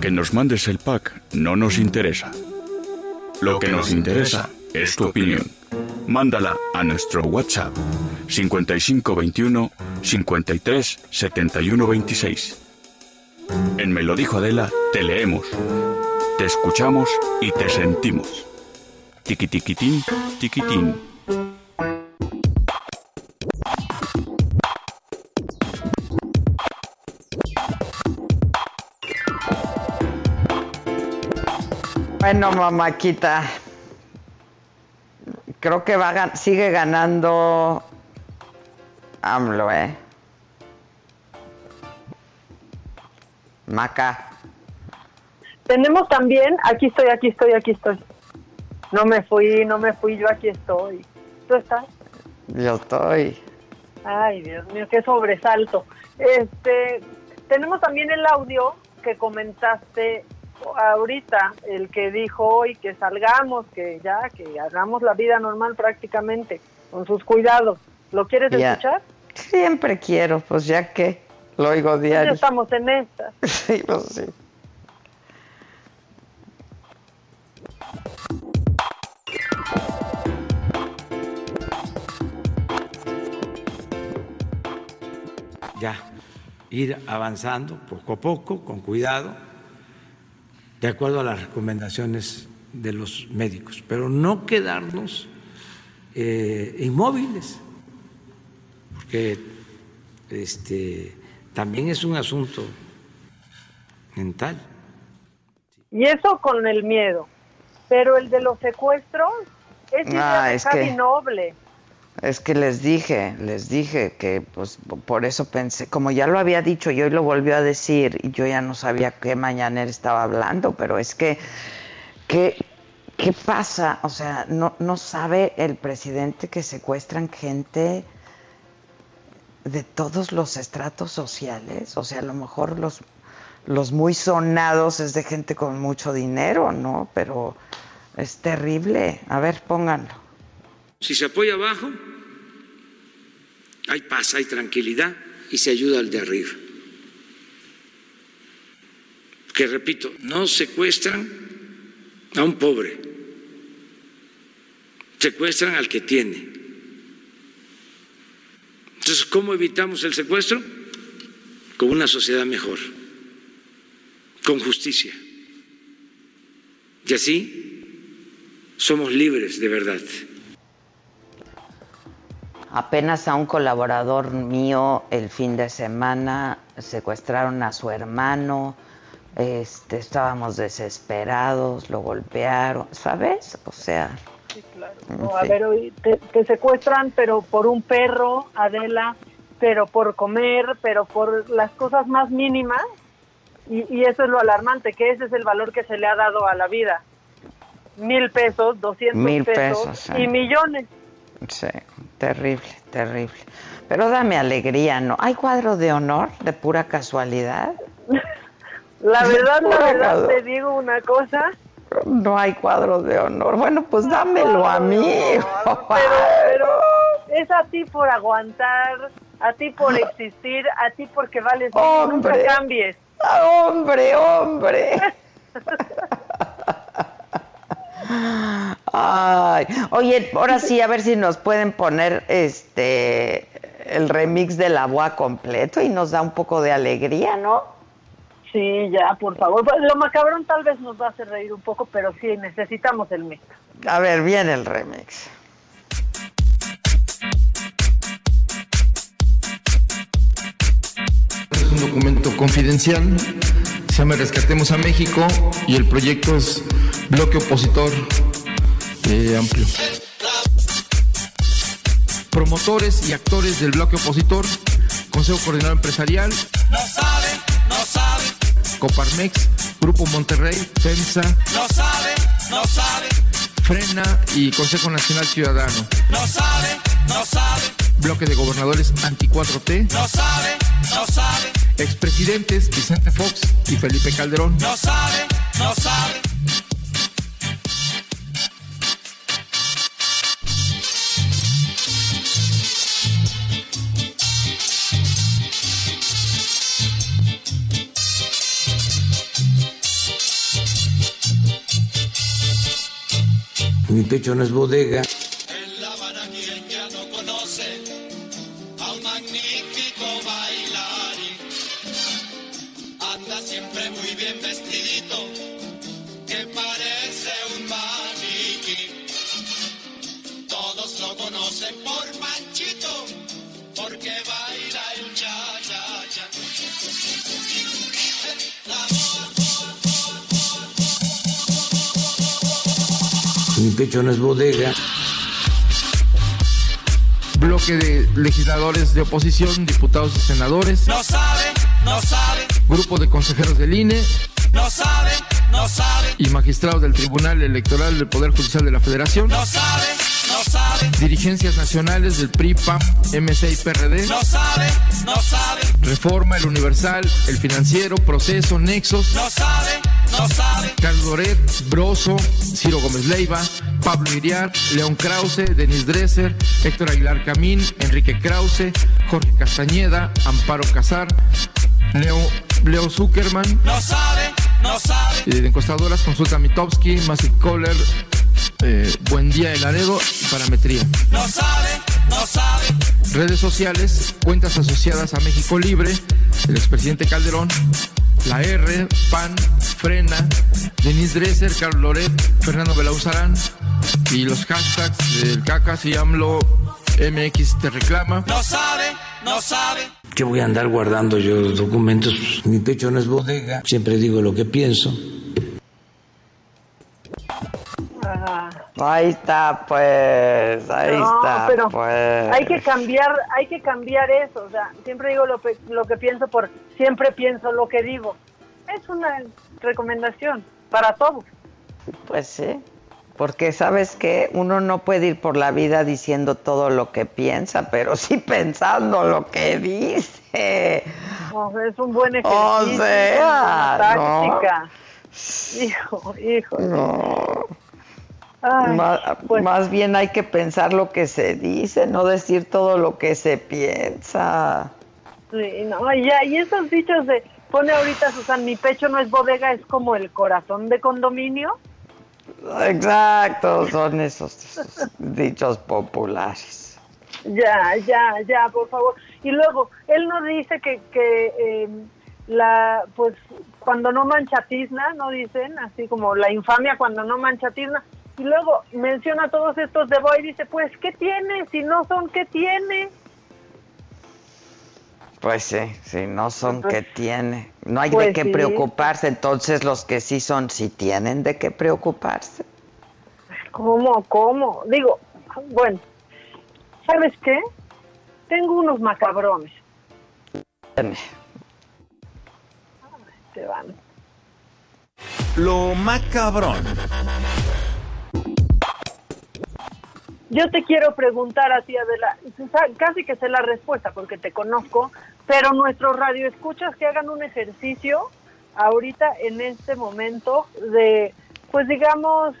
Speaker 21: Que nos mandes el pack no nos interesa. Lo que nos interesa es tu opinión. Mándala a nuestro WhatsApp 5521 53 71 26. En Me lo dijo Adela te leemos, te escuchamos y te sentimos. Tiquitiquitín, tiquitín.
Speaker 5: Bueno, mamáquita, creo que va sigue ganando AMLO, ¿eh? Maca.
Speaker 11: Tenemos también, aquí estoy, aquí estoy, aquí estoy. No me fui, no me fui, yo aquí estoy. ¿Tú estás?
Speaker 5: Yo estoy.
Speaker 11: Ay, Dios mío, qué sobresalto. Este, tenemos también el audio que comentaste ahorita el que dijo hoy que salgamos, que ya, que hagamos la vida normal prácticamente, con sus cuidados. ¿Lo quieres escuchar?
Speaker 5: Siempre quiero, pues ya que lo oigo pues diario.
Speaker 11: Ya estamos en esta.
Speaker 5: sí, lo sé.
Speaker 15: Ya, ir avanzando poco a poco, con cuidado de acuerdo a las recomendaciones de los médicos, pero no quedarnos eh, inmóviles, porque este, también es un asunto mental.
Speaker 11: Y eso con el miedo. Pero el de los secuestros es,
Speaker 5: Ah, es que-
Speaker 11: noble.
Speaker 5: Es que les dije, les dije que pues por eso pensé, como ya lo había dicho y hoy lo volvió a decir y yo ya no sabía qué mañanera estaba hablando, pero es que, ¿qué, qué pasa? O sea, no, no sabe el presidente que secuestran gente de todos los estratos sociales, o sea, a lo mejor los, los muy sonados es de gente con mucho dinero, ¿no? Pero es terrible. A ver, pónganlo.
Speaker 15: Si se apoya abajo, hay paz, hay tranquilidad y se ayuda al de arriba. Que repito, no secuestran a un pobre, secuestran al que tiene. Entonces, ¿cómo evitamos el secuestro? Con una sociedad mejor, con justicia. Y así somos libres de verdad.
Speaker 5: Apenas a un colaborador mío el fin de semana secuestraron a su hermano, este, estábamos desesperados, lo golpearon, ¿sabes? O sea,
Speaker 11: Sí, claro. No, a ver, te, te secuestran, pero por un perro, Adela, pero por comer, pero por las cosas más mínimas. Y, y eso es lo alarmante, que ese es el valor que se le ha dado a la vida. Mil pesos, doscientos pesos, y millones.
Speaker 5: Sí, terrible, terrible. Pero dame alegría, ¿no? ¿Hay cuadro de honor de pura casualidad?
Speaker 11: La verdad, la verdad, te digo una cosa,
Speaker 5: No hay cuadro de honor. Bueno, pues dámelo a mí.
Speaker 11: pero, pero es a ti por aguantar, a ti por existir, a ti porque vales bien, nunca
Speaker 5: Hombre.
Speaker 11: cambies.
Speaker 5: hombre, hombre. Ay, oye, ahora sí, a ver si nos pueden poner este el remix de la boa completo y nos da un poco de alegría, ¿no?
Speaker 11: Sí, ya, por favor. Pues, Lo macabrón tal vez nos va a hacer reír un poco, pero sí, necesitamos el mix.
Speaker 5: A ver, viene el remix.
Speaker 13: Es un documento confidencial, se llama Rescatemos a México y el proyecto es Bloque Opositor eh, Amplio. Promotores y actores del bloque opositor, Consejo Coordinador Empresarial,
Speaker 14: No sabe, no sabe,
Speaker 13: Coparmex, Grupo Monterrey, FEMSA,
Speaker 14: no sabe, no sabe,
Speaker 13: Frena y Consejo Nacional Ciudadano,
Speaker 14: no sabe, no sabe,
Speaker 13: Bloque de Gobernadores Anti-4T,
Speaker 14: no sabe, no sabe,
Speaker 13: expresidentes Vicente Fox y Felipe Calderón.
Speaker 14: no sabe, no sabe.
Speaker 15: Mi pecho no es bodega. Mi pecho no es bodega.
Speaker 13: Bloque de legisladores de oposición, diputados y senadores,
Speaker 14: no sabe, no sabe,
Speaker 13: Grupo de consejeros del INE
Speaker 14: no sabe, no sabe,
Speaker 13: y magistrados del Tribunal Electoral del Poder Judicial de la Federación,
Speaker 14: no sabe, no sabe,
Speaker 13: dirigencias nacionales del PRI, PAN, MC y PRD,
Speaker 14: no sabe, no sabe,
Speaker 13: Reforma, El Universal, El Financiero, Proceso, Nexos,
Speaker 14: no sabe, no sabe,
Speaker 13: Carlos Loret, Broso, Ciro Gómez Leiva, Pablo Iriar, León Krause, Denis Dresser, Héctor Aguilar Camín, Enrique Krause, Jorge Castañeda, Amparo Casar, Leo, Leo Zuckerman,
Speaker 14: no sabe, no sabe,
Speaker 13: de encuestadoras, Consulta Mitowski, Massive Kohler, eh, Buen Día de Laredo y Parametría.
Speaker 14: no sabe, no sabe,
Speaker 13: Redes sociales, cuentas asociadas a México Libre, el expresidente Calderón, la R, PAN, Frena, Denise Dresser, Carlos Loret, Fernando Belauzarán y los hashtags del Cacas y AMLO MX te reclama.
Speaker 14: No sabe, no sabe.
Speaker 15: ¿Qué voy a andar guardando yo documentos? Mi pecho no es bodega. Siempre digo lo que pienso.
Speaker 2: Ah,
Speaker 5: Ahí está, pues, ahí
Speaker 11: No,
Speaker 5: está,
Speaker 11: pero
Speaker 5: pues.
Speaker 11: hay que cambiar, hay que cambiar eso. O sea, siempre digo lo, lo que pienso por siempre pienso lo que digo. Es una recomendación para todos.
Speaker 5: Pues sí, porque sabes que uno no puede ir por la vida diciendo todo lo que piensa, pero sí pensando lo que dice.
Speaker 11: O sea, es un buen
Speaker 5: O
Speaker 11: ejercicio.
Speaker 5: sea,
Speaker 11: una
Speaker 5: no.
Speaker 11: Hijo, hijo.
Speaker 5: No.
Speaker 11: Ay,
Speaker 5: más,
Speaker 11: pues-
Speaker 5: más bien hay que pensar lo que se dice, no decir todo lo que se piensa.
Speaker 11: Sí, no, y ya, y esos dichos de, pone ahorita Susan, mi pecho no es bodega, es como el corazón de condominio.
Speaker 5: Exacto, son esos, esos dichos populares.
Speaker 11: Ya, ya, ya, por favor. Y luego, él nos dice que, que eh, la, pues, cuando no mancha tizna, ¿no dicen? Así como la infamia cuando no mancha tizna. Y luego menciona todos estos de Boy y dice, pues, ¿qué tiene? Si no son, ¿qué tiene?
Speaker 5: Pues sí, sí, no son que tiene. No hay
Speaker 11: Pues
Speaker 5: de qué
Speaker 11: sí.
Speaker 5: preocuparse, entonces los que sí son, sí tienen de qué preocuparse.
Speaker 11: ¿Cómo, cómo? Digo, bueno, ¿sabes qué? Tengo unos macabrones. Se van.
Speaker 1: Lo macabrón.
Speaker 11: Yo te quiero preguntar a ti, Adela, casi que sé la respuesta porque te conozco, pero nuestros radioescuchas que hagan un ejercicio ahorita en este momento de, pues digamos,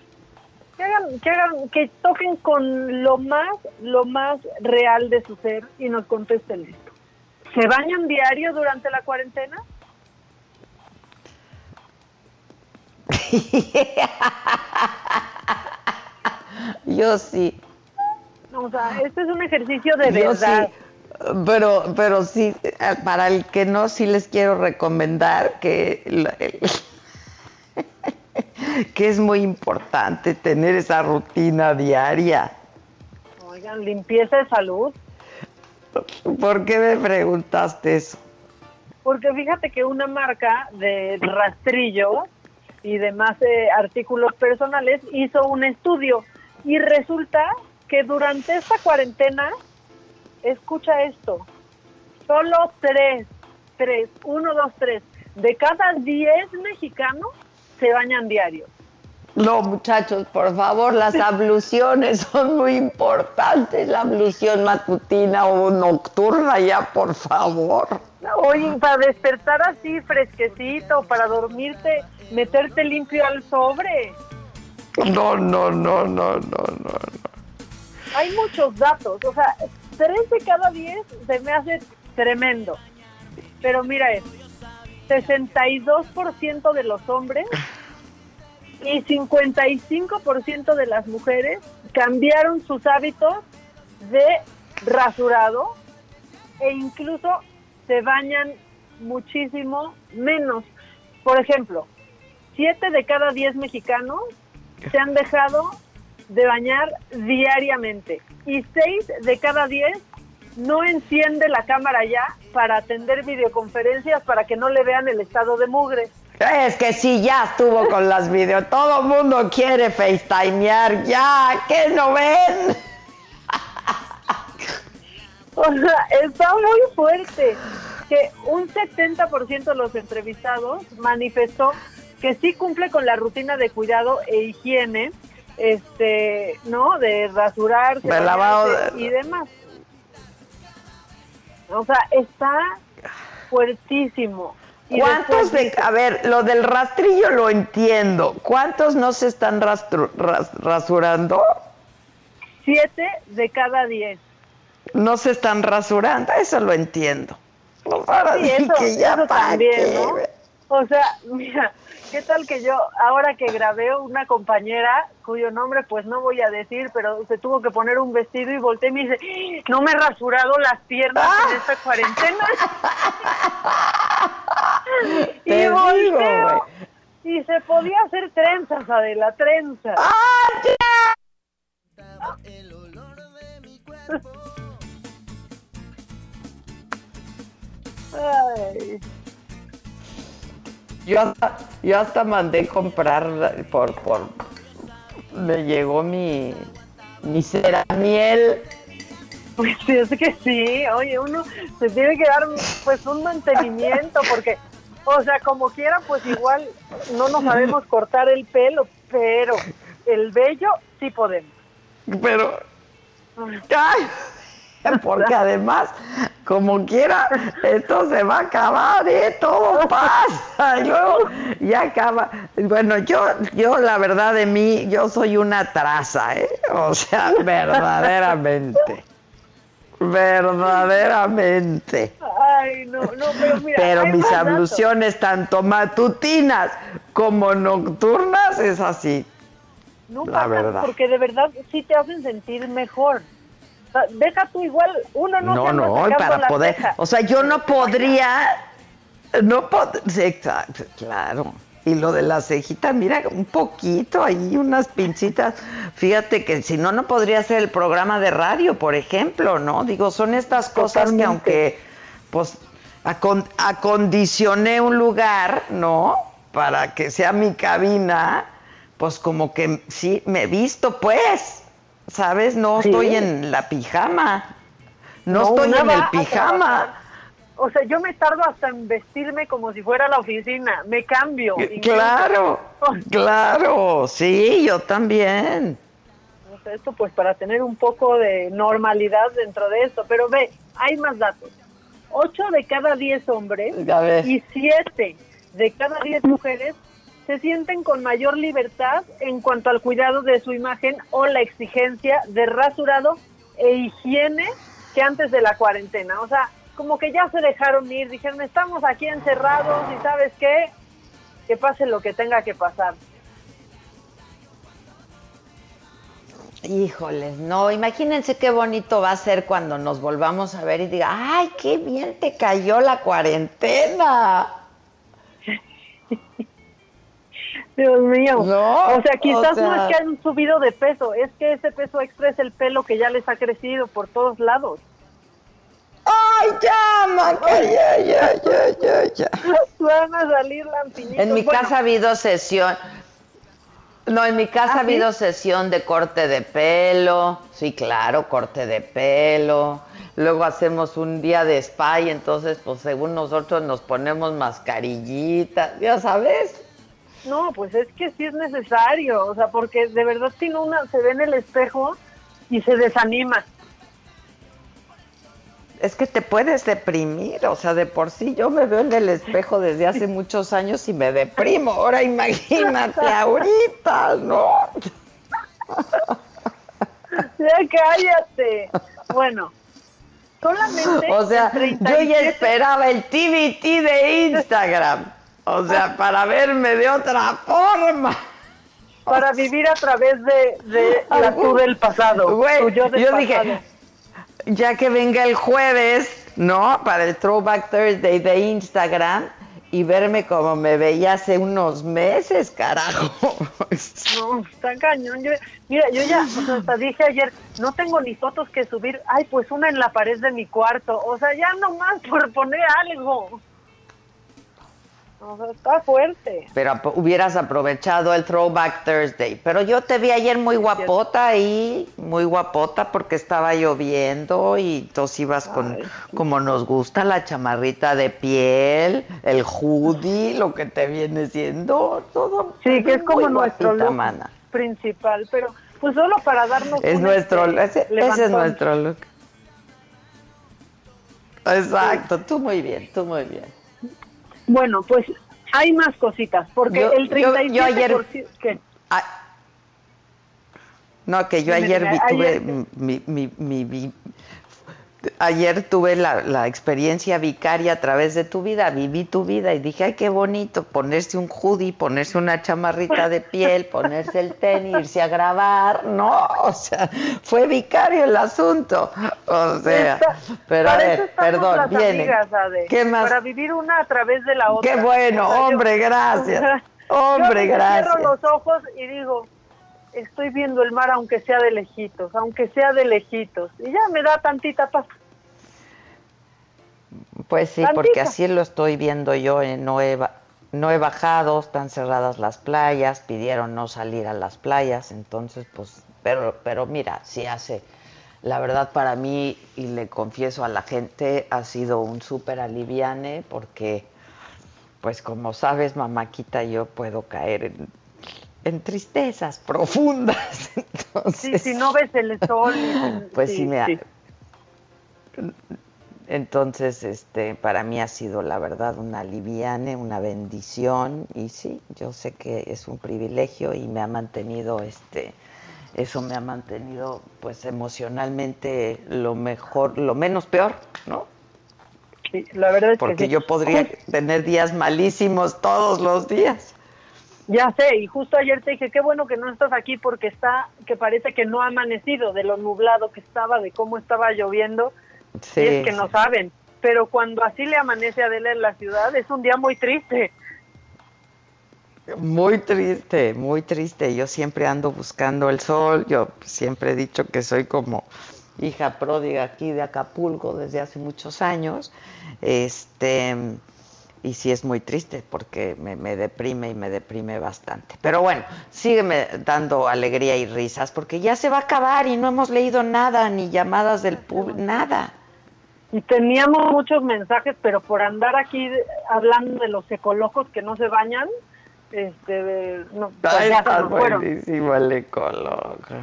Speaker 11: que hagan, que hagan, que toquen con lo más, lo más real de su ser y nos contesten esto. ¿Se bañan diario durante la cuarentena?
Speaker 5: Yo sí.
Speaker 11: O sea, este es un ejercicio de
Speaker 5: Yo
Speaker 11: verdad.
Speaker 5: sí. Pero, pero sí, eh, para el que no, sí les quiero recomendar que, el- que es muy importante tener esa rutina diaria.
Speaker 11: Oigan, limpieza de salud.
Speaker 5: ¿Por qué me preguntaste eso?
Speaker 11: Porque fíjate que una marca de rastrillo y demás eh, artículos personales hizo un estudio y resulta que durante esta cuarentena, escucha esto, solo tres, tres, uno, dos, tres, de cada diez mexicanos se bañan diario.
Speaker 5: No, muchachos, por favor, las abluciones son muy importantes. La ablución matutina o nocturna, ya, por favor.
Speaker 11: Oye, para despertar así fresquecito, para dormirte, meterte limpio al sobre.
Speaker 5: No, no, no, no, no, no.
Speaker 11: Hay muchos datos, o sea, tres de cada diez se me hace tremendo. Pero mira esto, 62% de los hombres y 55% de las mujeres cambiaron sus hábitos de rasurado e incluso se bañan muchísimo menos. Por ejemplo, 7 de cada 10 mexicanos se han dejado de bañar diariamente y 6 de cada 10 no enciende la cámara ya para atender videoconferencias para que no le vean el estado de mugre.
Speaker 5: Es que si ya estuvo con las videos, todo mundo quiere FaceTimear, ya, ¿qué no ven?
Speaker 11: O sea, está muy fuerte que un 70% de los entrevistados manifestó que sí cumple con la rutina de cuidado e higiene, este, ¿no? De rasurarse,
Speaker 5: De lavado de-
Speaker 11: y demás. O sea, está fuertísimo. Y
Speaker 5: ¿Cuántos de, a ver, lo del rastrillo lo entiendo. ¿Cuántos no se están rastru- ras- rasurando?
Speaker 11: Siete de cada diez.
Speaker 5: No se están rasurando, eso lo entiendo. No, ahora
Speaker 11: Sí, eso,
Speaker 5: que ya
Speaker 11: eso también. O sea, mira, ¿qué tal que yo, ahora que grabé una compañera cuyo nombre pues no voy a decir, pero se tuvo que poner un vestido y volteé y me dice, "¡Ah! no me he rasurado las piernas en esta cuarentena. y volteo y se podía hacer trenzas, Adela, trenzas. Ay.
Speaker 5: Yo hasta, yo hasta mandé comprar por, por, me llegó mi, mi ceramiel.
Speaker 11: Pues sí, es que sí, oye, uno se tiene que dar pues un mantenimiento porque, o sea, como quiera, pues igual no nos sabemos cortar el pelo, pero el vello sí podemos.
Speaker 5: Pero, ay, porque además, como quiera, esto se va a acabar, ¿eh? Todo pasa, y luego ya acaba. Bueno, yo, yo la verdad de mí, yo soy una traza, ¿eh? O sea, verdaderamente. Verdaderamente.
Speaker 11: Ay, no, no, pero mira.
Speaker 5: Pero mis abluciones, tanto matutinas como nocturnas, es así.
Speaker 11: No
Speaker 5: la
Speaker 11: pasa,
Speaker 5: verdad.
Speaker 11: porque de verdad sí te hacen sentir mejor. Sea, deja tú igual, uno no,
Speaker 5: No, no, para poder,
Speaker 11: ceja.
Speaker 5: o sea, yo no podría, no podría, exacto, claro. Y lo de la cejita, mira, un poquito ahí, unas pincitas. Fíjate que si no, no podría hacer el programa de radio, por ejemplo, ¿no? Digo, son estas cosas que aunque, pues, acon- acondicioné un lugar, ¿no? Para que sea mi cabina, pues como que sí, me he visto, pues, ¿sabes? No
Speaker 11: Sí.
Speaker 5: estoy en la pijama. No,
Speaker 11: No,
Speaker 5: estoy en el pijama.
Speaker 11: O sea, yo me tardo hasta en vestirme como si fuera a la oficina. Me cambio. incluso.
Speaker 5: Claro, claro, sí, yo también.
Speaker 11: O sea, esto pues para tener un poco de normalidad dentro de esto. Pero ve, hay más datos. Ocho de cada diez hombres
Speaker 5: A ver.
Speaker 11: y siete de cada diez mujeres se sienten con mayor libertad en cuanto al cuidado de su imagen o la exigencia de rasurado e higiene que antes de la cuarentena. O sea, como que ya se dejaron ir, dijeron, estamos aquí encerrados y sabes qué, que pase lo que tenga que pasar.
Speaker 5: Híjoles, no, imagínense qué bonito va a ser cuando nos volvamos a ver y diga, ay, qué bien te cayó la cuarentena.
Speaker 11: Dios mío.
Speaker 5: No,
Speaker 11: o sea, quizás
Speaker 5: o sea-
Speaker 11: no es que han subido de peso, es que ese peso extra es el pelo que ya les ha crecido por todos lados.
Speaker 5: ¡Ay, ya, Maca! Ya, ya, ya, ya, ya.
Speaker 11: Van a salir lampiñitos.
Speaker 5: En mi
Speaker 11: Bueno,
Speaker 5: casa ha habido sesión. No, en mi casa ha
Speaker 11: ¿Ah, sí?
Speaker 5: habido sesión de corte de pelo. Sí, claro, corte de pelo. Luego hacemos un día de spa y entonces, pues según nosotros nos ponemos mascarillitas, ya sabes.
Speaker 11: No, pues es que sí es necesario, o sea, porque de verdad si no una se ve en el espejo y se desanima.
Speaker 5: Es que te puedes deprimir, o sea, de por sí yo me veo en el espejo desde hace muchos años y me deprimo. Ahora imagínate ahorita, ¿no?
Speaker 11: Ya cállate. Bueno, solamente
Speaker 5: O sea, yo ya
Speaker 11: 37
Speaker 5: esperaba el TBT de Instagram. O sea, para verme de otra forma.
Speaker 11: para vivir a través de, de la tú del pasado.
Speaker 5: Güey,
Speaker 11: yo del
Speaker 5: yo
Speaker 11: pasado.
Speaker 5: dije, ya que venga el jueves, ¿no? Para el Throwback Thursday de Instagram y verme como me veía hace unos meses, carajo.
Speaker 11: No, está cañón. Yo, mira, yo ya, o sea, hasta dije ayer, no tengo ni fotos que subir. Ay, pues una en la pared de mi cuarto. O sea, ya nomás por poner algo. O sea, está fuerte.
Speaker 5: Pero hubieras aprovechado el Throwback Thursday. Pero yo te vi ayer muy guapota ahí, muy guapota porque estaba lloviendo y entonces ibas con, como nos gusta, la chamarrita de piel, el hoodie, lo que te viene siendo, todo.
Speaker 11: Sí, que es como nuestro look
Speaker 5: mana.
Speaker 11: principal, pero pues solo para darnos
Speaker 5: Es nuestro,
Speaker 11: este,
Speaker 5: ese, ese es nuestro look. Exacto, tú muy bien, tú muy bien.
Speaker 11: Bueno, pues hay más cositas, porque
Speaker 5: Yo-
Speaker 11: el
Speaker 5: yo-
Speaker 11: 37%...
Speaker 5: yo ayer-
Speaker 11: ¿qué?
Speaker 5: No, que yo ayer vi, tuve
Speaker 11: ayer-
Speaker 5: mi, mi, mi- mi- ayer tuve la, experiencia vicaria a través de tu vida, viví tu vida y dije, ay, qué bonito, ponerse un hoodie, ponerse una chamarrita de piel, ponerse el tenis, irse a grabar, no, o sea, fue vicario el asunto, o sea, pero a ver, perdón, viene.
Speaker 11: ¿Qué más? Para vivir una a través de la otra.
Speaker 5: Qué bueno, hombre, gracias. Hombre, gracias.
Speaker 11: Cierro los ojos y digo, estoy viendo el mar aunque sea de lejitos, aunque sea de lejitos. Y ya me da tantita paz.
Speaker 5: Pues sí, porque así lo estoy viendo yo. en no, he, no he bajado, están cerradas las playas, pidieron no salir a las playas, entonces pues, pero, pero mira, si hace, la verdad para mí, y le confieso a la gente, ha sido un súper aliviane porque, pues como sabes, mamáquita, yo puedo caer en en tristezas profundas.
Speaker 11: sí, si no ves el sol.
Speaker 5: pues sí, me Entonces, este, para mí ha sido la verdad una liviane, una bendición y sí, yo sé que es un privilegio y me ha mantenido, este, eso me ha mantenido, pues emocionalmente lo mejor, lo menos peor, ¿no?
Speaker 11: Sí, la verdad es
Speaker 5: Porque yo podría tener días malísimos todos los días.
Speaker 11: Ya sé, y justo ayer te dije, qué bueno que no estás aquí porque está, que parece que no ha amanecido de lo nublado que estaba, de cómo estaba lloviendo. Sí, es que no saben. Pero cuando así le amanece a Adela en la ciudad, es un día muy triste.
Speaker 5: Muy triste, muy triste. Yo siempre ando buscando el sol. Yo siempre he dicho que soy como hija pródiga aquí de Acapulco desde hace muchos años. Este y sí es muy triste porque me, deprime y me deprime bastante. Pero bueno, sígueme dando alegría y risas porque ya se va a acabar y no hemos leído nada, ni llamadas del público, nada.
Speaker 11: Y teníamos muchos mensajes, pero por andar aquí hablando de los ecolocos que no se bañan, este, no,
Speaker 5: pues ya está buenísimo el ecoloco.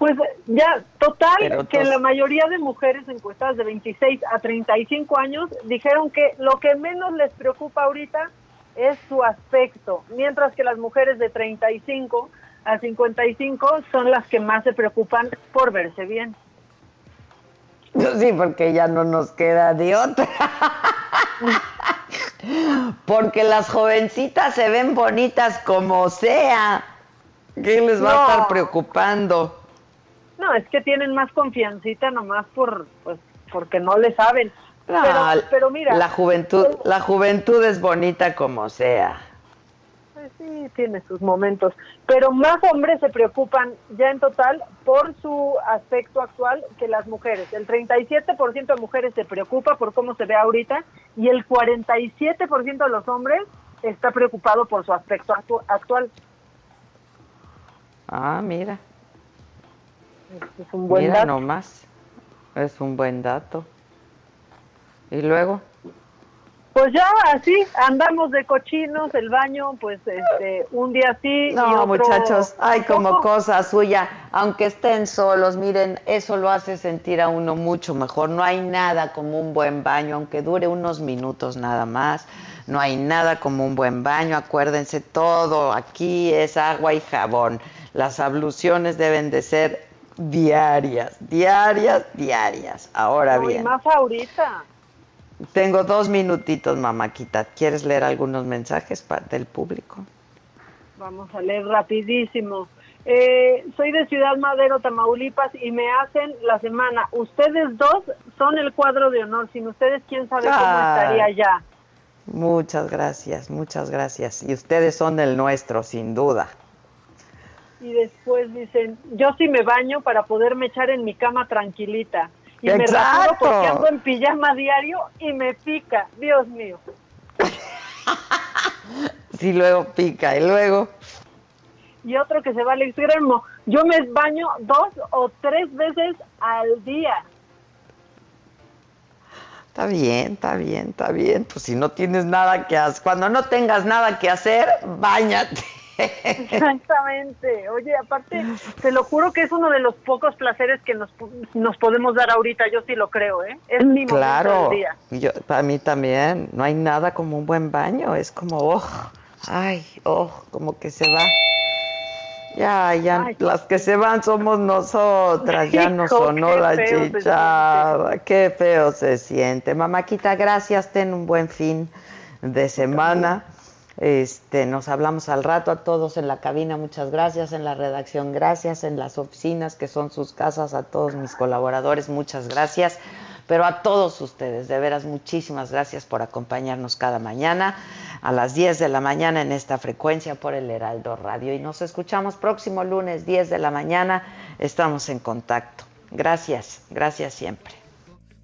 Speaker 11: Pues ya, total, que la mayoría de mujeres encuestadas de 26 a 35 años dijeron que lo que menos les preocupa ahorita es su aspecto, mientras que las mujeres de 35 a 55 son las que más se preocupan por verse bien.
Speaker 5: Sí, porque ya no nos queda de otra. porque las jovencitas se ven bonitas como sea. ¿Qué les va a estar preocupando?
Speaker 11: No, es que tienen más confiancita nomás por, pues, porque no le saben. pero, mira.
Speaker 5: La juventud, la juventud es bonita como sea.
Speaker 11: Pues sí, tiene sus momentos. Pero más hombres se preocupan ya en total por su aspecto actual que las mujeres. El 37% de mujeres se preocupa por cómo se ve ahorita y el 47% de los hombres está preocupado por su aspecto actual.
Speaker 5: Ah, mira.
Speaker 11: Es un buen
Speaker 5: Mira
Speaker 11: dato.
Speaker 5: nomás, es un buen dato. ¿Y luego?
Speaker 11: Pues ya así, andamos de cochinos, el baño, pues este, un día sí.
Speaker 5: No,
Speaker 11: y otro
Speaker 5: muchachos, hay como cosa suya, aunque estén solos, miren, eso lo hace sentir a uno mucho mejor. No hay nada como un buen baño, aunque dure unos minutos nada más. No hay nada como un buen baño, acuérdense, todo aquí es agua y jabón. Las abluciones deben de ser diarias, diarias, diarias. Ahora bien.
Speaker 11: más ahorita.
Speaker 5: Tengo dos minutitos, mamáquita. ¿Quieres leer algunos mensajes del público?
Speaker 11: Vamos a leer rapidísimo. Eh, soy de Ciudad Madero, Tamaulipas, y me hacen la semana. Ustedes dos son el cuadro de honor. Sin ustedes, quién sabe cómo estaría ya.
Speaker 5: Muchas gracias, muchas gracias. Y ustedes son el nuestro, sin duda
Speaker 11: y después dicen, yo sí me baño para poderme echar en mi cama tranquilita. Y me rasuro porque ando en pijama diario y me pica, Dios mío.
Speaker 5: sí, luego pica, y luego...
Speaker 11: Y otro que se va al extremo, yo me baño dos o tres veces al día.
Speaker 5: Está bien, está bien, está bien. Pues si no tienes nada que hacer, cuando no tengas nada que hacer, bañate.
Speaker 11: Exactamente. Oye, aparte, te lo juro que es uno de los pocos placeres que nos, nos podemos dar ahorita. Yo sí lo creo, ¿eh? Es mi
Speaker 5: claro,
Speaker 11: del día.
Speaker 5: Yo, para mí también. No hay nada como un buen baño. Es como, oh, ay, oh, como que se va. Ya, ya, las que se van somos nosotras, ya no sonó la chichada, qué feo se siente. Mamáquita, gracias, ten un buen fin de semana. Este, nos hablamos al rato a todos en la cabina, muchas gracias, en la redacción, gracias, en las oficinas que son sus casas, a todos mis colaboradores, muchas gracias, pero a todos ustedes, de veras, muchísimas gracias por acompañarnos cada mañana a las 10 de la mañana en esta frecuencia por el Heraldo Radio y nos escuchamos próximo lunes 10 de la mañana, estamos en contacto. Gracias, gracias siempre.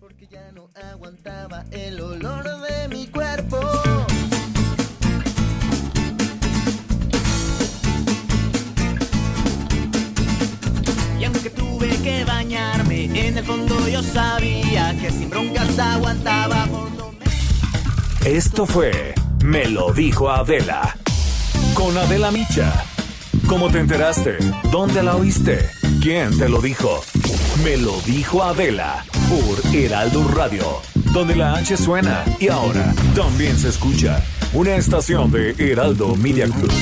Speaker 22: Porque ya no aguantaba el olor de mi cuerpo. En el fondo yo sabía que sin broncas aguantaba por.
Speaker 1: Esto fue Me lo dijo Adela. Con Adela Micha. ¿Cómo te enteraste? ¿Dónde la oíste? ¿Quién te lo dijo? Me lo dijo Adela por Heraldo Radio, donde la H suena y ahora también se escucha. Una estación de Heraldo Media Group.